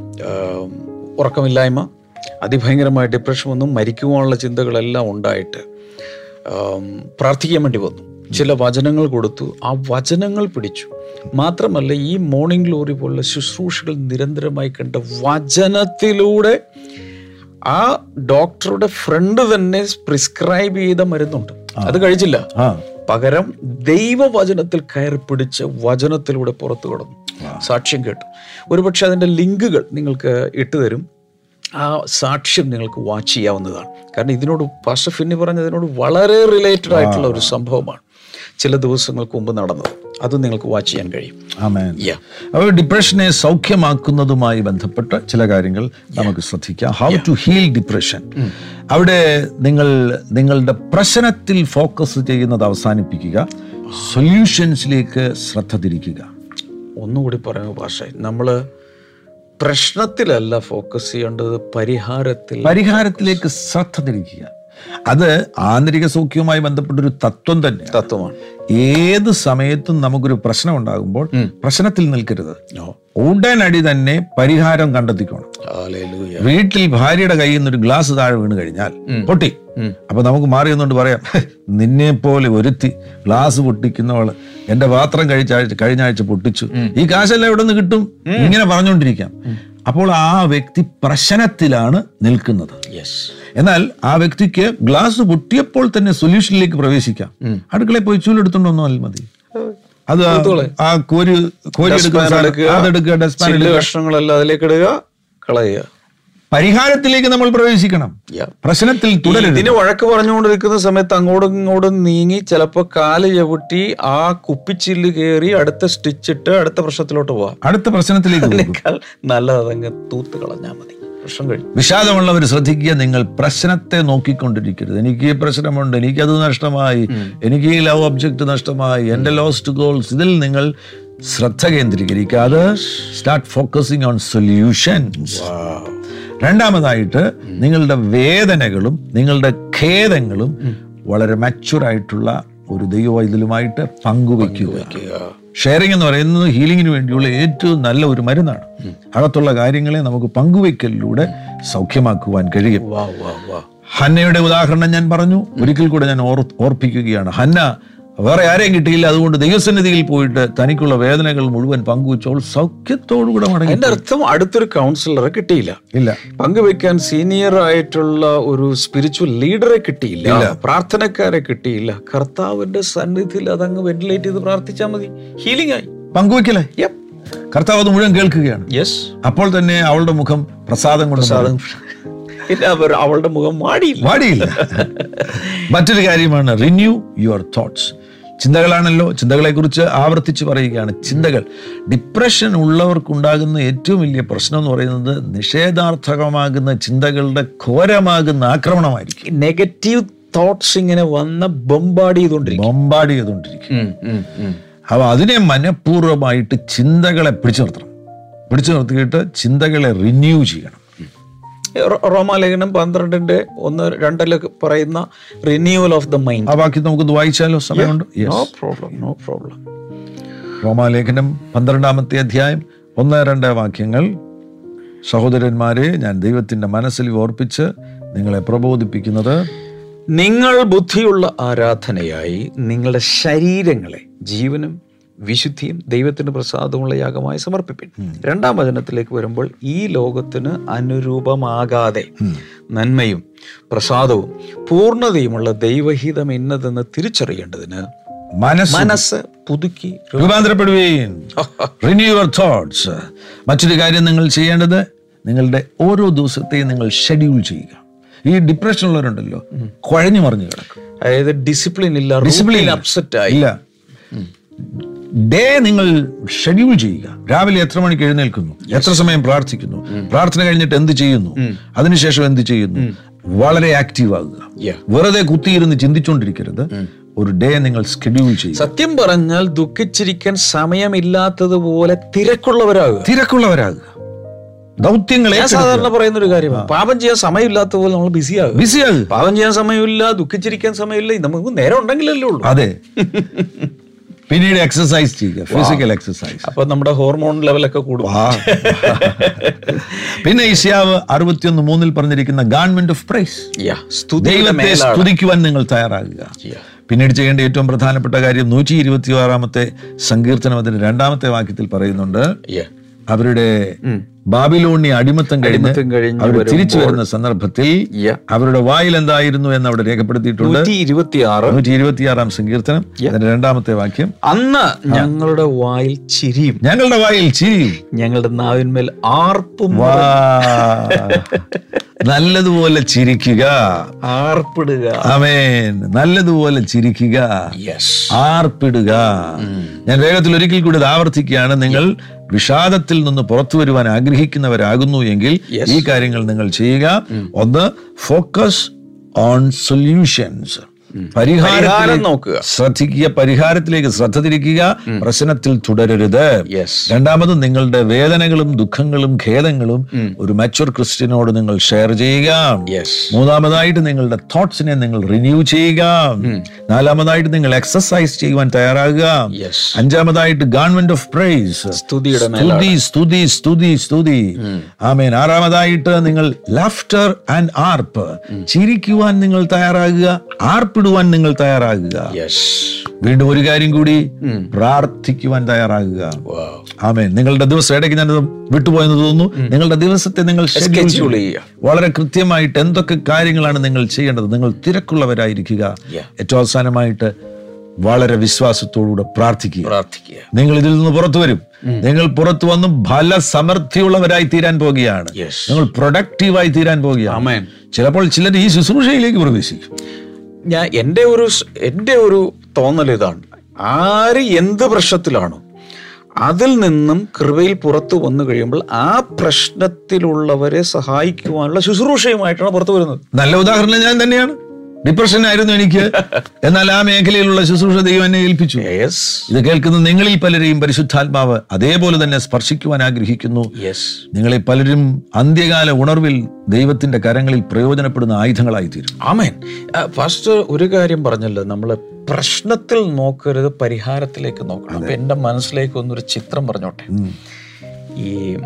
S3: ഉറക്കമില്ലായ്മ അതിഭയങ്കരമായ ഡിപ്രഷൻ വന്നു. മരിക്കുവാനുള്ള ചിന്തകളെല്ലാം ഉണ്ടായിട്ട് പ്രാർത്ഥിക്കാൻ വേണ്ടി വന്നു. ചില വചനങ്ങൾ കൊടുത്തു. ആ വചനങ്ങൾ പിടിച്ചു. മാത്രമല്ല ഈ മോർണിംഗ് ഗ്ലോറി പോലുള്ള ശുശ്രൂഷകൾ നിരന്തരമായി കണ്ട വചനത്തിലൂടെ ആ ഡോക്ടറുടെ ഫ്രണ്ട് തന്നെ പ്രിസ്ക്രൈബ് ചെയ്ത മരുന്നുണ്ട്. അത് കഴിച്ചില്ല. പകരം ദൈവവചനത്തിൽ കയറി പിടിച്ച് വചനത്തിലൂടെ പുറത്തു കടന്നു. സാക്ഷ്യം കേട്ടു. ഒരുപക്ഷെ അതിന്റെ ലിങ്കുകൾ നിങ്ങൾക്ക് ഇട്ടുതരും. ആ സാക്ഷ്യം നിങ്ങൾക്ക് വാച്ച് ചെയ്യാവുന്നതാണ്. കാരണം ഇതിനോട് പാസ്റ്റർ ഫിന്നി പറഞ്ഞതിനോട് വളരെ റിലേറ്റഡ് ആയിട്ടുള്ള ഒരു സംഭവമാണ്. ചില ദിവസങ്ങൾക്ക് മുമ്പ് നടന്നത്. അത് നിങ്ങൾക്ക് വാച്ച് ചെയ്യാൻ കഴിയും.
S2: അപ്പോൾ ഡിപ്രഷനെ സൗഖ്യമാക്കുന്നതുമായി ബന്ധപ്പെട്ട ചില കാര്യങ്ങൾ നമുക്ക് ശ്രദ്ധിക്കാം. ഹൗ ടു ഹീൽ ഡിപ്രഷൻ അവിടെ നിങ്ങൾ നിങ്ങളുടെ പ്രശ്നത്തിൽ ഫോക്കസ് ചെയ്യുന്നത് അവസാനിപ്പിക്കുക. സൊല്യൂഷൻസിലേക്ക് ശ്രദ്ധ തിരിക്കുക.
S3: ഒന്നുകൂടി പറയുക ഭാഷ നമ്മൾ പ്രശ്നത്തിലല്ല ഫോക്കസ് ചെയ്യേണ്ടത് പരിഹാരത്തിൽ
S2: പരിഹാരത്തിലേക്ക് ശ്രദ്ധ തിരിക്കുക അത് ആന്തരിക സൗഖ്യവുമായി ബന്ധപ്പെട്ടൊരു തത്വം തന്നെ
S3: തത്വമാണ്.
S2: ഏത് സമയത്തും നമുക്കൊരു പ്രശ്നം ഉണ്ടാകുമ്പോൾ പ്രശ്നത്തിൽ നിൽക്കരുത്.
S3: No.
S2: ഉടനടി തന്നെ പരിഹാരം കണ്ടെത്തിക്കണം. വീട്ടിൽ ഭാര്യയുടെ കയ്യിൽ നിന്ന് ഒരു ഗ്ലാസ് താഴെ വീണ് കഴിഞ്ഞാൽ പൊട്ടി. അപ്പൊ നമുക്ക് മാറി എന്നുകൊണ്ട് പറയാം നിന്നെ പോലെ ഒരുത്തി ഗ്ലാസ് പൊട്ടിക്കുന്നവൾ എന്റെ പാത്രം കഴിച്ച കഴിഞ്ഞ ആഴ്ച പൊട്ടിച്ചു. ഈ കാശെല്ലാം എവിടെ നിന്ന് കിട്ടും? ഇങ്ങനെ പറഞ്ഞുകൊണ്ടിരിക്കാം അപ്പോൾ ആ വ്യക്തി പ്രശ്നത്തിലാണ് നിൽക്കുന്നത്.
S3: യെസ്
S2: എന്നാൽ ആ വ്യക്തിക്ക് ഗ്ലാസ് പൊട്ടിയപ്പോൾ തന്നെ സൊല്യൂഷനിലേക്ക് പ്രവേശിക്കാം. അടുക്കളയിൽ പോയി ചൂലെടുത്തോണ്ട് വന്നാൽ മതി അത് ആ കോരി കോരി
S3: എടുക്കുക,
S2: അതെടുക്കുക
S3: കഷ്ണങ്ങളെല്ലാം അതിലേക്ക് ഇടുക കളയുക.
S2: പരിഹാരത്തിലേക്ക് നമ്മൾ പ്രവേശിക്കണം. പ്രശ്നത്തിൽ
S3: ഇതിന് വഴക്ക് പറഞ്ഞുകൊണ്ടിരിക്കുന്ന സമയത്ത് അങ്ങോട്ടും ഇങ്ങോട്ടും നീങ്ങി ചിലപ്പോ കാൽ ചവിട്ടി ആ കുപ്പിച്ചില്ല് കയറി അടുത്ത സ്റ്റിച്ചിട്ട് അടുത്ത പ്രശ്നത്തിലോട്ട് പോവാം.
S2: അടുത്ത പ്രശ്നത്തിലേക്ക്
S3: നല്ലതങ്ങ് തൂത്ത് കളഞ്ഞാൽ മതി.
S2: വിഷാദമുള്ളവർ ശ്രദ്ധിക്കുക നിങ്ങൾ പ്രശ്നത്തെ നോക്കിക്കൊണ്ടിരിക്കരുത്. എനിക്ക് ഈ പ്രശ്നമുണ്ട് എനിക്കത് നഷ്ടമായി എനിക്ക് ഈ ലവ് ഒബ്ജക്റ്റ് നഷ്ടമായി എന്റെ ലോസ്റ്റ് ഗോൾസ് ഇതിൽ നിങ്ങൾ ശ്രദ്ധ കേന്ദ്രീകരിക്കാതെ സ്റ്റാർട്ട് ഫോക്കസിങ് ഓൺ സൊല്യൂഷൻസ് രണ്ടാമതായിട്ട് നിങ്ങളുടെ വേദനകളും നിങ്ങളുടെ ഖേദങ്ങളും വളരെ മച്ചുറായിട്ടുള്ള ഒരു ദൈവവൈദ്യലുമായിട്ട് പങ്കുവയ്ക്കുക. ഷെയറിംഗ് എന്ന് പറയുന്നത് ഹീലിങ്ങിന് വേണ്ടിയുള്ള ഏറ്റവും നല്ല ഒരു മരുന്നാണ്. അകത്തുള്ള കാര്യങ്ങളെ നമുക്ക് പങ്കുവയ്ക്കലിലൂടെ സൗഖ്യമാക്കുവാൻ കഴിയും. ഹന്നയുടെ ഉദാഹരണം ഞാൻ പറഞ്ഞു. ഒരിക്കൽ കൂടെ ഞാൻ ഓർ ഓർപ്പിക്കുകയാണ്. ഹന്ന വേറെ ആരെയും കിട്ടിയില്ല. അതുകൊണ്ട് ദൈവസന്നിധിയിൽ പോയിട്ട് തനിക്കുള്ള വേദനകൾ മുഴുവൻ പങ്കുവച്ചോൾ സൗഖ്യത്തോടുകൂടെ മടങ്ങി
S3: എന്റെ അർത്ഥം അടുത്തൊരു കൗൺസിലറെ കിട്ടിയില്ല.
S2: ഇല്ല.
S3: പങ്കുവെക്കാൻ സീനിയർ ആയിട്ടുള്ള ഒരു സ്പിരിച്വൽ ലീഡറെ കിട്ടിയില്ല. പ്രാർത്ഥനക്കാരെ കിട്ടിയില്ല. കർത്താവിന്റെ സന്നിധിയിൽ അതങ്ങ് വെന്റിലേറ്റ് ചെയ്ത് പ്രാർത്ഥിച്ചാൽ മതി. ഹീലിംഗ് ആയി.
S2: പങ്കുവെക്കില്ലേ? കർത്താവ് അത് മുഴുവൻ കേൾക്കുകയാണ്.
S3: യെസ്
S2: അപ്പോൾ തന്നെ അവളുടെ മുഖം പ്രസാദം കൊണ്ട്.
S3: പിന്നെ അവർ അവളുടെ മുഖം മാടിയില്ല.
S2: മാടിയില്ല. മറ്റൊരു കാര്യമാണ് റിന്യൂ യുവർ തോട്ട്സ് ചിന്തകളാണല്ലോ. ചിന്തകളെക്കുറിച്ച് ആവർത്തിച്ച് പറയുകയാണ്. ചിന്തകൾ. ഡിപ്രഷൻ ഉള്ളവർക്കുണ്ടാകുന്ന ഏറ്റവും വലിയ പ്രശ്നം എന്ന് പറയുന്നത് നിഷേധാർത്ഥകമാകുന്ന ചിന്തകളുടെ ഘോരമാകുന്ന ആക്രമണമായിരിക്കും.
S3: നെഗറ്റീവ് തോട്ട്സ് ഇങ്ങനെ വന്ന് ബൊമ്പാട് ചെയ്തുകൊണ്ടിരിക്കും.
S2: ബൊമ്പാട് ചെയ്തുകൊണ്ടിരിക്കും. അപ്പോൾ അതിനെ മനഃപൂർവമായിട്ട് ചിന്തകളെ പിടിച്ചു നിർത്തണം. പിടിച്ചു നിർത്തിയിട്ട് ചിന്തകളെ റിന്യൂ ചെയ്യണം.
S3: റോമാലേഖനം പന്ത്രണ്ടിന്റെ ഒന്ന് രണ്ടിലൊക്കെ പറയുന്ന റിന്യൂവൽ ഓഫ് ദ മൈൻഡ്
S2: ആ ബാക്കി നമുക്ക് വായിച്ചാലോ? സമയമുണ്ട്.
S3: നോ പ്രോബ്ലം നോ പ്രോബ്ലം
S2: റോമാലേഖനം പന്ത്രണ്ടാമത്തെ അധ്യായം ഒന്ന് രണ്ട് വാക്യങ്ങൾ. സഹോദരന്മാരെ ഞാൻ ദൈവത്തിന്റെ മനസ്സിൽ ഓർപ്പിച്ച് നിങ്ങളെ പ്രബോധിപ്പിക്കുന്നത്.
S3: നിങ്ങൾ ബുദ്ധിയുള്ള ആരാധനയായി നിങ്ങളുടെ ശരീരങ്ങളെ ജീവനും വിശുദ്ധിയും ദൈവത്തിന് പ്രസാദമുള്ള യാഗമായി സമർപ്പിപ്പിൻ രണ്ടാം വചനത്തിലേക്ക് വരുമ്പോൾ ഈ ലോകത്തിന് അനുരൂപമാകാതെ നന്മയും പ്രസാദവും പൂർണതയുമുള്ള ദൈവഹിതം ഇന്നതെന്ന് തിരിച്ചറിയേണ്ടതിന്
S2: മനസ്സ്
S3: പുതുക്കി
S2: രൂപാന്തരപ്പെടുകയും റിന്യൂ യുവർ തോട്ട്സ് മറ്റൊരു കാര്യം നിങ്ങൾ ചെയ്യേണ്ടത് നിങ്ങളുടെ ഓരോ ദിവസത്തെയും നിങ്ങൾ ഷെഡ്യൂൾ ചെയ്യുക. ഈ ഡിപ്രഷൻ ഉള്ളവരുണ്ടല്ലോ കുഴഞ്ഞു മറിഞ്ഞു കിടക്കും.
S3: അതായത് ഡിസിപ്ലിൻ ഇല്ല ഡിസിപ്ലിൻ അപ്സെറ്റ് ആയി.
S2: ഇല്ല. ഡേ നിങ്ങൾ ഷെഡ്യൂൾ ചെയ്യുക. രാവിലെ എത്ര മണിക്ക് എഴുന്നേൽക്കുന്നു? എത്ര സമയം പ്രാർത്ഥിക്കുന്നു? പ്രാർത്ഥന കഴിഞ്ഞിട്ട് എന്ത് ചെയ്യുന്നു? അതിനുശേഷം എന്ത് ചെയ്യുന്നു? വളരെ ആക്റ്റീവ് ആകുക. വെറുതെ കുത്തിയിരുന്ന് ചിന്തിച്ചുകൊണ്ടിരിക്കരുത് ഒരു ഡേ നിങ്ങൾ ഷെഡ്യൂൾ ചെയ്യുക.
S3: സത്യം പറഞ്ഞാൽ ദുഃഖിച്ചിരിക്കാൻ സമയമില്ലാത്തതുപോലെ തിരക്കുള്ളവരാകുക.
S2: തിരക്കുള്ളവരാകുക. ദൗത്യങ്ങളെ
S3: സാധാരണ പറയുന്ന ഒരു കാര്യമാണ് പാപം ചെയ്യാൻ സമയമില്ലാത്ത പോലെ നമ്മൾ ബിസി ആകും
S2: ബിസി ആകും
S3: പാപം ചെയ്യാൻ സമയമില്ല ദുഃഖിച്ചിരിക്കാൻ സമയമില്ല നമുക്ക് നേരം ഉണ്ടെങ്കിലല്ലേ ഉള്ളൂ.
S2: അതെ. പിന്നീട് എക്സസൈസ് ചെയ്യുക ഫിസിക്കൽ എക്സസൈസ്
S3: അപ്പൊ നമ്മുടെ ഹോർമോൺ ലെവലൊക്കെ കൂടും.
S2: പിന്നെ ഇഷ്യാവ് അറുപത്തിയൊന്ന് മൂന്നിൽ പറഞ്ഞിരിക്കുന്ന ഗവൺമെന്റ് ഓഫ് പ്രൈസ്. ദൈവത്തെ. സ്തുതിക്കുവാൻ നിങ്ങൾ തയ്യാറാകുക. പിന്നീട് ചെയ്യേണ്ട ഏറ്റവും പ്രധാനപ്പെട്ട കാര്യം നൂറ്റി ഇരുപത്തി ആറാമത്തെ സങ്കീർത്തനം അതിന്റെ രണ്ടാമത്തെ വാക്യത്തിൽ പറയുന്നുണ്ട്. അവരുടെ ബാബിലോണി അടിമത്തം കഴിഞ്ഞ് അവർ തിരിച്ചു വരുന്ന സന്ദർഭത്തിൽ അവരുടെ വായിൽ എന്തായിരുന്നു എന്ന് അവിടെ രേഖപ്പെടുത്തിയിട്ടുണ്ട്.
S3: നൂറ്റി ഇരുപത്തിയാറ്
S2: സങ്കീർത്തനം. അതിന്റെ രണ്ടാമത്തെ വാക്യം.
S3: അന്ന് ഞങ്ങളുടെ വായിൽ ചിരിയും.
S2: ഞങ്ങളുടെ വായിൽ ചിരിയും.
S3: ഞങ്ങളുടെ നാവിന്മേൽ ആർപ്പും
S2: നല്ലതുപോലെ ചിരിക്കുക.
S3: ആർപ്പിടുക.
S2: അമേൻ നല്ലതുപോലെ ചിരിക്കുക. ആർപ്പിടുക. ഞാൻ വേഗത്തിൽ ഒരിക്കൽ കൂടി ആവർത്തിക്കുകയാണ്. നിങ്ങൾ വിഷാദത്തിൽ നിന്ന് പുറത്തു വരുവാൻ ആഗ്രഹിക്കുന്നവരാകുന്നു എങ്കിൽ ഈ കാര്യങ്ങൾ നിങ്ങൾ ചെയ്യുക. ഒന്ന് ഫോക്കസ് ഓൺ സൊല്യൂഷൻസ്
S3: പരിഹാരം നോക്കുക.
S2: ശ്രദ്ധിക്കുക പരിഹാരത്തിലേക്ക് ശ്രദ്ധ തിരിക്കുക പ്രശ്നത്തിൽ തുടരരുത്. രണ്ടാമത് നിങ്ങളുടെ വേദനകളും ദുഃഖങ്ങളും ഖേദങ്ങളും ഒരു മച്ചുവർ ക്രിസ്ത്യനോട് നിങ്ങൾ ഷെയർ ചെയ്യുക. മൂന്നാമതായിട്ട് നിങ്ങളുടെ തോട്ട്സിനെ നിങ്ങൾ റിന്യൂ ചെയ്യുക. നാലാമതായിട്ട് നിങ്ങൾ എക്സസൈസ് ചെയ്യുവാൻ തയ്യാറാകുക. അഞ്ചാമതായിട്ട് ഗവൺമെന്റ് ഓഫ് പ്രൈസ് സ്തുതി സ്തുതി സ്തുതി സ്തുതി. ആമേൻ. ആറാമതായിട്ട് നിങ്ങൾ ലാഫ്റ്റർ ആൻഡ് ആർപ്പ് ചിരിക്കുവാൻ നിങ്ങൾ തയ്യാറാകുക. ആർപ്പിടുവാൻ നിങ്ങൾ തയ്യാറാകുക. വീണ്ടും ഒരു കാര്യം കൂടി പ്രാർത്ഥിക്കുവാൻ തയ്യാറാകുക. ആമേൻ. നിങ്ങളുടെ ദിവസം ഇടയ്ക്ക് ഞാൻ വിട്ടുപോയെന്ന് തോന്നുന്നു. നിങ്ങളുടെ ദിവസത്തെ നിങ്ങൾ. വളരെ കൃത്യമായിട്ട് എന്തൊക്കെ കാര്യങ്ങളാണ് നിങ്ങൾ ചെയ്യേണ്ടത്. നിങ്ങൾ തിരക്കുള്ളവരായിരിക്കുക. ഏറ്റവും അവസാനമായിട്ട് വളരെ വിശ്വാസത്തോടുകൂടെ പ്രാർത്ഥിക്കുക.
S3: പ്രാർത്ഥിക്കുക.
S2: നിങ്ങൾ ഇതിൽ നിന്ന് പുറത്തു വരും. നിങ്ങൾ പുറത്തു വന്നും ഫല സമൃദ്ധിയുള്ളവരായി തീരാൻ പോകുകയാണ്. നിങ്ങൾ പ്രൊഡക്റ്റീവായി തീരാൻ പോകുകയാണ്. ചിലപ്പോൾ ചിലർ ഈ ശുശ്രൂഷയിലേക്ക് പ്രവേശിക്കും.
S3: ഞാൻ എന്റെ ഒരു എന്റെ ഒരു തോന്നൽ ഇതാണ്. ആര് എന്ത് പ്രശ്നത്തിലാണോ അതിൽ നിന്നും കൃപയിൽ പുറത്തു വന്നു കഴിയുമ്പോൾ ആ പ്രശ്നത്തിലുള്ളവരെ സഹായിക്കുവാനുള്ള ശുശ്രൂഷയുമായിട്ടാണ് പുറത്തു വരുന്നത്.
S2: നല്ല ഉദാഹരണം ഞാൻ തന്നെയാണ്. ഡിപ്രഷൻ ആയിരുന്നു എനിക്ക്. എന്നാൽ ആ മേഖലയിലുള്ള ശുശ്രൂഷ ദൈവം എന്നെ ഏൽപ്പിച്ചു. ഇത് കേൾക്കുന്ന നിങ്ങളിൽ പലരെയും പരിശുദ്ധാത്മാവ് അതേപോലെ തന്നെ സ്പർശിക്കുവാൻ ആഗ്രഹിക്കുന്നു.
S3: യെസ്
S2: നിങ്ങളെ പലരും അന്ത്യകാല ഉണർവിൽ ദൈവത്തിന്റെ കരങ്ങളിൽ പ്രയോജനപ്പെടുന്ന ആയുധങ്ങളായി തീരും
S3: ആമേൻ ഫസ്റ്റ് ഒരു കാര്യം പറഞ്ഞല്ലോ. നമ്മൾ പ്രശ്നത്തിൽ നോക്കരുത് പരിഹാരത്തിലേക്ക് നോക്കണം. അപ്പൊ എന്റെ മനസ്സിലേക്ക് ഒന്നൊരു ചിത്രം പറഞ്ഞോട്ടെ. ഈ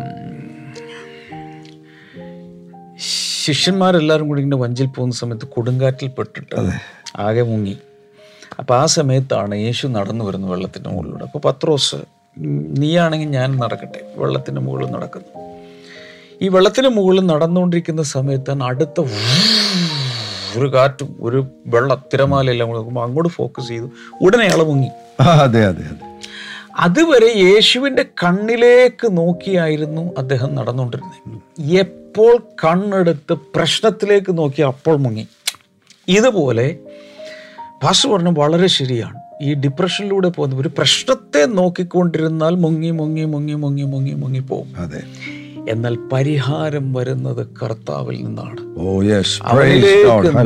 S3: ശിഷ്യന്മാരെല്ലാവരും കൂടി ഇങ്ങനെ വഞ്ചിൽ പോകുന്ന സമയത്ത് കൊടുങ്കാറ്റിൽ പെട്ടിട്ട് ആകെ മുങ്ങി. അപ്പോൾ ആ സമയത്താണ് യേശു നടന്നു വരുന്നത് വെള്ളത്തിന്റെ മുകളിലൂടെ. അപ്പോൾ പത്രോസ് നീയാണെങ്കിൽ ഞാൻ നടക്കട്ടെ. വെള്ളത്തിന്റെ മുകളിൽ നടക്കുന്നു. ഈ വെള്ളത്തിന് മുകളിൽ നടന്നുകൊണ്ടിരിക്കുന്ന സമയത്താണ് അടുത്ത ഒരു കാറ്റും ഒരു വെള്ള തിരമാലയെല്ലാം കൂടെ നോക്കുമ്പോൾ അങ്ങോട്ട് ഫോക്കസ് ചെയ്തു. ഉടനെ അയാൾ മുങ്ങി.
S2: അതെ അതെ അതെ.
S3: അതുവരെ യേശുവിന്റെ കണ്ണിലേക്ക് നോക്കിയായിരുന്നു അദ്ദേഹം നടന്നുകൊണ്ടിരുന്നത്. എപ്പോൾ കണ്ണെടുത്ത് പ്രശ്നത്തിലേക്ക് നോക്കി അപ്പോൾ മുങ്ങി. ഇതുപോലെ ഭാഷ പറഞ്ഞു വളരെ ശരിയാണ്. ഈ ഡിപ്രഷനിലൂടെ പോകുന്ന ഒരു പ്രശ്നത്തെ നോക്കിക്കൊണ്ടിരുന്നാൽ മുങ്ങി മുങ്ങി മുങ്ങി മുങ്ങി മുങ്ങി മുങ്ങി പോകും.
S2: അതെ.
S3: എന്നാൽ പരിഹാരം വരുന്നത് കർത്താവിൽ നിന്നാണ്.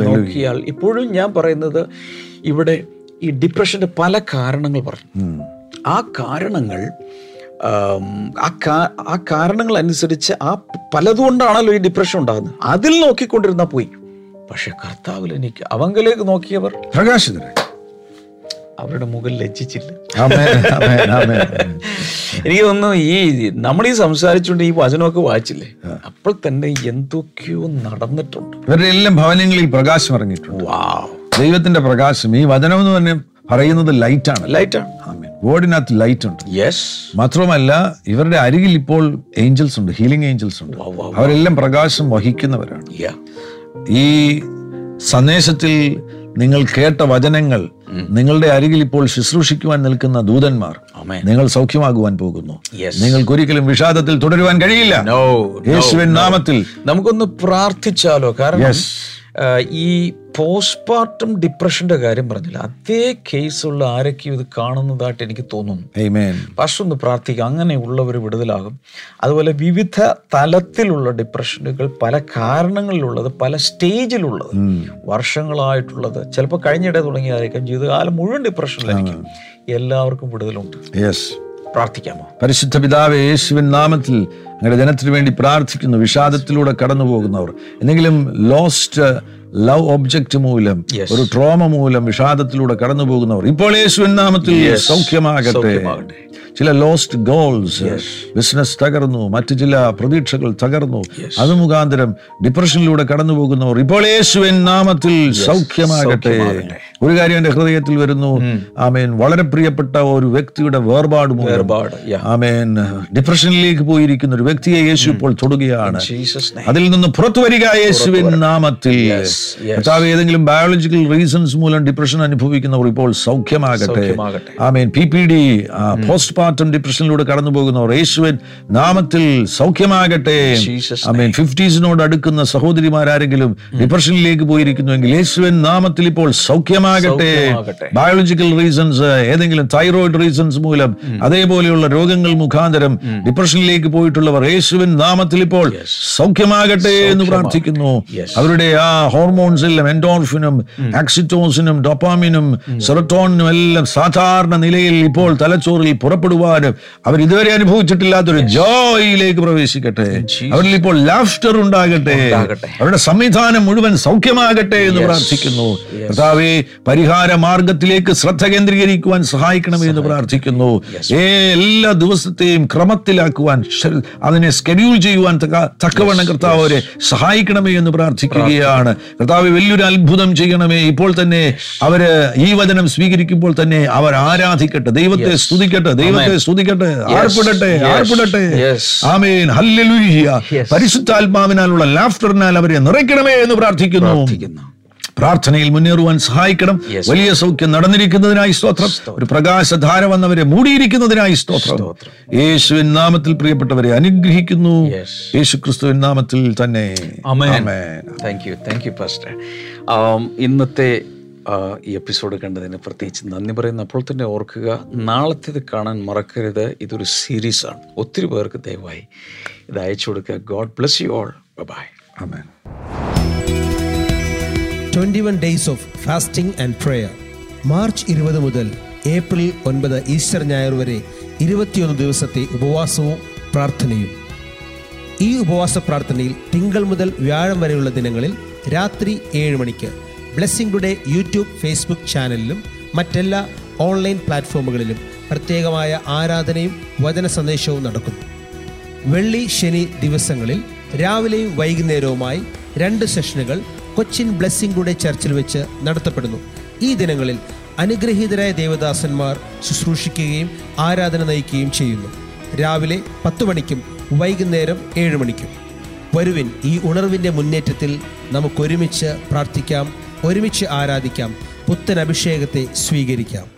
S3: നോക്കിയാൽ ഇപ്പോഴും ഞാൻ പറയുന്നത് ഇവിടെ ഈ ഡിപ്രഷന്റെ പല കാരണങ്ങൾ പറഞ്ഞു. ആ കാരണങ്ങൾ ആം, കാരണങ്ങൾ അനുസരിച്ച് ആ പലതുകൊണ്ടാണല്ലോ ഈ ഡിപ്രഷൻ ഉണ്ടാകുന്നത്. അതിൽ നോക്കിക്കൊണ്ടിരുന്നാൽ പോയി. പക്ഷെ കർത്താവിൽ എനിക്ക് അവങ്കലേക്ക് നോക്കിയവർ
S2: പ്രകാശിതരായി
S3: അവരുടെ മുകളിൽ ലജ്ജിച്ചില്ല. എനിക്ക് തോന്നുന്നു ഈ നമ്മൾ ഈ സംസാരിച്ചുകൊണ്ട് ഈ വചനമൊക്കെ വായിച്ചില്ലേ? അപ്പോൾ തന്നെ എന്തൊക്കെയോ നടന്നിട്ടുണ്ട്.
S2: ഇവരുടെ എല്ലാം ഭവനങ്ങളിൽ പ്രകാശം ഇറങ്ങിയിട്ടുണ്ട്. ദൈവത്തിന്റെ പ്രകാശം ഈ വചനം എന്ന് തന്നെ പറയുന്നത് ലൈറ്റാണ്
S3: ലൈറ്റാണ്
S2: വേർഡിനകത്ത് ലൈറ്റ് ഉണ്ട്.
S3: യെസ്
S2: മാത്രമല്ല ഇവരുടെ അരികിൽ ഇപ്പോൾ ഏഞ്ചൽസ് ഉണ്ട് ഹീലിംഗ് ഏഞ്ചൽസ് ഉണ്ട്. അവരെല്ലാം പ്രകാശം വഹിക്കുന്നവരാണ്. ഈ സന്ദേശത്തിൽ നിങ്ങൾ കേട്ട വചനങ്ങൾ നിങ്ങളുടെ അരികിൽ ഇപ്പോൾ ശുശ്രൂഷിക്കുവാൻ നിൽക്കുന്ന ദൂതന്മാർ നിങ്ങൾ സൗഖ്യമാകുവാൻ പോകുന്നു. നിങ്ങൾക്കൊരിക്കലും വിഷാദത്തിൽ തുടരുവാൻ കഴിയില്ല. യേശുവിൻ നാമത്തിൽ.
S3: നമുക്കൊന്ന് പ്രാർത്ഥിച്ചാലോ? കാരണം ഈ പോസ്റ്റ്മോർട്ടം ഡിപ്രഷന്റെ കാര്യം പറഞ്ഞില്ല. അതേ കേസുള്ള ആരൊക്കെയും ഇത് കാണുന്നതായിട്ട് എനിക്ക് തോന്നുന്നു. പക്ഷെ ഒന്ന് പ്രാർത്ഥിക്കുക അങ്ങനെയുള്ളവർ വിടുതലാകും. അതുപോലെ വിവിധ തലത്തിലുള്ള ഡിപ്രഷനുകൾ പല കാരണങ്ങളിലുള്ളത് പല സ്റ്റേജിലുള്ളത് വർഷങ്ങളായിട്ടുള്ളത്. ചിലപ്പോൾ കഴിഞ്ഞിടെ തുടങ്ങിയതായിരിക്കും ജീവിതകാലം മുഴുവൻ ഡിപ്രഷനിലായിരിക്കും എല്ലാവർക്കും വിടുതലുണ്ട്.
S2: Yes.
S3: പ്രാർത്ഥിക്കാമോ?
S2: പരിശുദ്ധ പിതാവ് യേശുവിൻ നാമത്തിൽ അങ്ങയുടെ ജനത്തിന് വേണ്ടി പ്രാർത്ഥിക്കുന്നു. വിഷാദത്തിലൂടെ കടന്നു പോകുന്നവർ എന്തെങ്കിലും ലോസ്റ്റ് ലവ് ഒബ്ജക്റ്റ് മൂലം ഒരു ട്രോമ മൂലം വിഷാദത്തിലൂടെ കടന്നു പോകുന്നവർ ഇപ്പോൾ യേശുവിൻ നാമത്തിൽ സൗഖ്യമാകട്ടെ. ചില ലോസ്റ്റ് ഗോൾസ് ബിസിനസ് തകർന്നു മറ്റു ചില പ്രതീക്ഷകൾ തകർന്നു. അത് മുഖാന്തരം ഡിപ്രഷനിലൂടെ കടന്നു പോകുന്നവർ ഇപ്പോൾ യേശുവിൻ നാമത്തിൽ സൗഖ്യമാകട്ടെ. ഒരു കാര്യം എന്റെ ഹൃദയത്തിൽ വരുന്നു. ആമേൻ. വളരെ പ്രിയപ്പെട്ട ഒരു വ്യക്തിയുടെ വേർപാട് ആമേൻ. ഡിപ്രഷനിലേക്ക് പോയിരിക്കുന്ന ഒരു വ്യക്തിയെ യേശു ഇപ്പോൾ തൊടുകയാണ്. അതിൽ നിന്ന് പുറത്തു വരിക യേശുവിൻ നാമത്തിൽ. കർത്താവ് ഏതെങ്കിലും ബയോളജിക്കൽ റീസൺസ് മൂലം ഡിപ്രഷൻ അനുഭവിക്കുന്നവർ ഇപ്പോൾ സൗഖ്യമാകട്ടെ.
S3: സൗഖ്യമാകട്ടെ.
S2: ആമേൻ. P P D post partum ഡിപ്രഷനിലൂടെ കടന്നു പോകുന്നവർ യേശുവൻ നാമത്തിൽ സൗഖ്യമാകട്ടെ. അമേൻ ഫിഫ്റ്റീസിനോട് അടുക്കുന്ന സഹോദരിമാരാരെങ്കിലും ഡിപ്രഷനിലേക്ക് പോയിരിക്കുന്നുവെങ്കിൽ യേശുവൻ നാമത്തിൽ ഇപ്പോൾ സൗഖ്യമാകട്ടെ. ബയോളജിക്കൽ റീസൺസ് ഏതെങ്കിലും തൈറോയിഡ് റീസൺസ് മൂലം അതേപോലെയുള്ള രോഗങ്ങൾ മുഖാന്തരം ഡിപ്രഷനിലേക്ക് പോയിട്ടുള്ളവർ യേശുവൻ നാമത്തിൽ ഇപ്പോൾ സൗഖ്യമാകട്ടെ എന്ന് പ്രാർത്ഥിക്കുന്നു. അവരുടെ ആ ഹോർമോൺസ് എല്ലാം എൻഡോർഫിനും ആക്സിറ്റോസിനും ഡൊപ്പാമിനും സെറട്ടോണിനും എല്ലാം സാധാരണ നിലയിൽ ഇപ്പോൾ തലച്ചോറിൽ പുറപ്പെടുവാനും അവർ ഇതുവരെ അനുഭവിച്ചിട്ടില്ലാത്തൊരു ജോയിലേക്ക് പ്രവേശിക്കട്ടെ. അവരിൽ ഇപ്പോൾ ലാഫ്റ്റർ ഉണ്ടാകട്ടെ.
S3: ഉണ്ടാകട്ടെ.
S2: അവരുടെ സംവിധാനം മുഴുവൻ സൗഖ്യമാകട്ടെ എന്ന് പ്രാർത്ഥിക്കുന്നു. കർത്താവേ പരിഹാര മാർഗത്തിലേക്ക് ശ്രദ്ധ കേന്ദ്രീകരിക്കുവാൻ സഹായിക്കണമേ എന്ന് പ്രാർത്ഥിക്കുന്നു. എല്ലാ ദിവസത്തെയും ക്രമത്തിലാക്കുവാൻ അതിനെ സ്കെഡ്യൂൾ ചെയ്യുവാൻ തക്കവണ്ണം കർത്താവ് അവരെ സഹായിക്കണമേ എന്ന് പ്രാർത്ഥിക്കുകയാണ്. കർത്താവ് വലിയൊരു അത്ഭുതം ചെയ്യണമേ. ഇപ്പോൾ തന്നെ അവർ ഈ വചനം സ്വീകരിക്കുമ്പോൾ തന്നെ അവർ ആരാധിക്കട്ടെ. ദൈവത്തെ സ്തുതിക്കട്ടെ. ദൈവത്തെ സ്തുതിക്കട്ടെ ആർപ്പിടട്ടെ. ആമേൻ. പരിശുദ്ധാത്മാവിനാലുള്ള ലാഫ്റ്ററിനാൽ അവരെ നിറയ്ക്കണമേ എന്ന് പ്രാർത്ഥിക്കുന്നു. പ്രാർത്ഥനയിൽ മുന്നേറുവാൻ സഹായിക്കണം. വലിയ സൗഖ്യം നടന്നിരിക്കുന്നതിനായി സ്തോത്രം. ഒരു പ്രകാശധാര വന്നവരെ മൂടിയിരിക്കുന്നതിനായി സ്തോത്രം. യേശുവിൻ നാമത്തിൽ പ്രിയപ്പെട്ടവരെ അനുഗ്രഹിക്കുന്നു. യേശു ക്രിസ്തുവിൻ നാമത്തിൽ തന്നെ.
S3: താങ്ക് ഇന്നത്തെ ഈ എപ്പിസോഡ് കണ്ടതിന് പ്രത്യേകിച്ച് നന്ദി പറയുന്നു. അപ്പോൾ തന്നെ ഓർക്കുക നാളത്തേത് കാണാൻ മറക്കരുത്. ഇതൊരു സീരീസാണ് ഒത്തിരി പേർക്ക് ദയവായി ഇത് അയച്ചു കൊടുക്കുക. God bless you all bye
S2: amen
S4: 21 days of fasting and prayer March ഇരുപത് മുതൽ ഏപ്രിൽ ഒൻപത് ഈസ്റ്റർ ഞായർ വരെ ഇരുപത്തിയൊന്ന് ദിവസത്തെ ഉപവാസവും പ്രാർത്ഥനയും. ഈ ഉപവാസ പ്രാർത്ഥനയിൽ തിങ്കൾ മുതൽ വ്യാഴം വരെയുള്ള ദിനങ്ങളിൽ രാത്രി ഏഴ് മണിക്ക് ബ്ലെസ്സിംഗ് ടുഡേ യൂട്യൂബ് ഫേസ്ബുക്ക് ചാനലിലും മറ്റെല്ലാ ഓൺലൈൻ പ്ലാറ്റ്ഫോമുകളിലും പ്രത്യേകമായ ആരാധനയും വചന സന്ദേശവും നടക്കുന്നു. വെള്ളി ശനി ദിവസങ്ങളിൽ രാവിലെയും വൈകുന്നേരവുമായി രണ്ട് സെഷനുകൾ കൊച്ചിൻ ബ്ലെസ്സിംഗ് ടുഡേ ചർച്ചിൽ വെച്ച് നടത്തപ്പെടുന്നു. ഈ ദിനങ്ങളിൽ അനുഗ്രഹീതരായ ദേവദാസന്മാർ ശുശ്രൂഷിക്കുകയും ആരാധന നയിക്കുകയും ചെയ്യുന്നു. രാവിലെ പത്ത് മണിക്കും വൈകുന്നേരം ഏഴ് മണിക്കും. വരുവിൻ ഈ ഉണർവിന്റെ മുന്നേറ്റത്തിൽ നമുക്കൊരുമിച്ച് പ്രാർത്ഥിക്കാം. ഒരുമിച്ച് ആരാധിക്കാം. പുത്തൻ അഭിഷേകത്തെ സ്വീകരിക്കാം.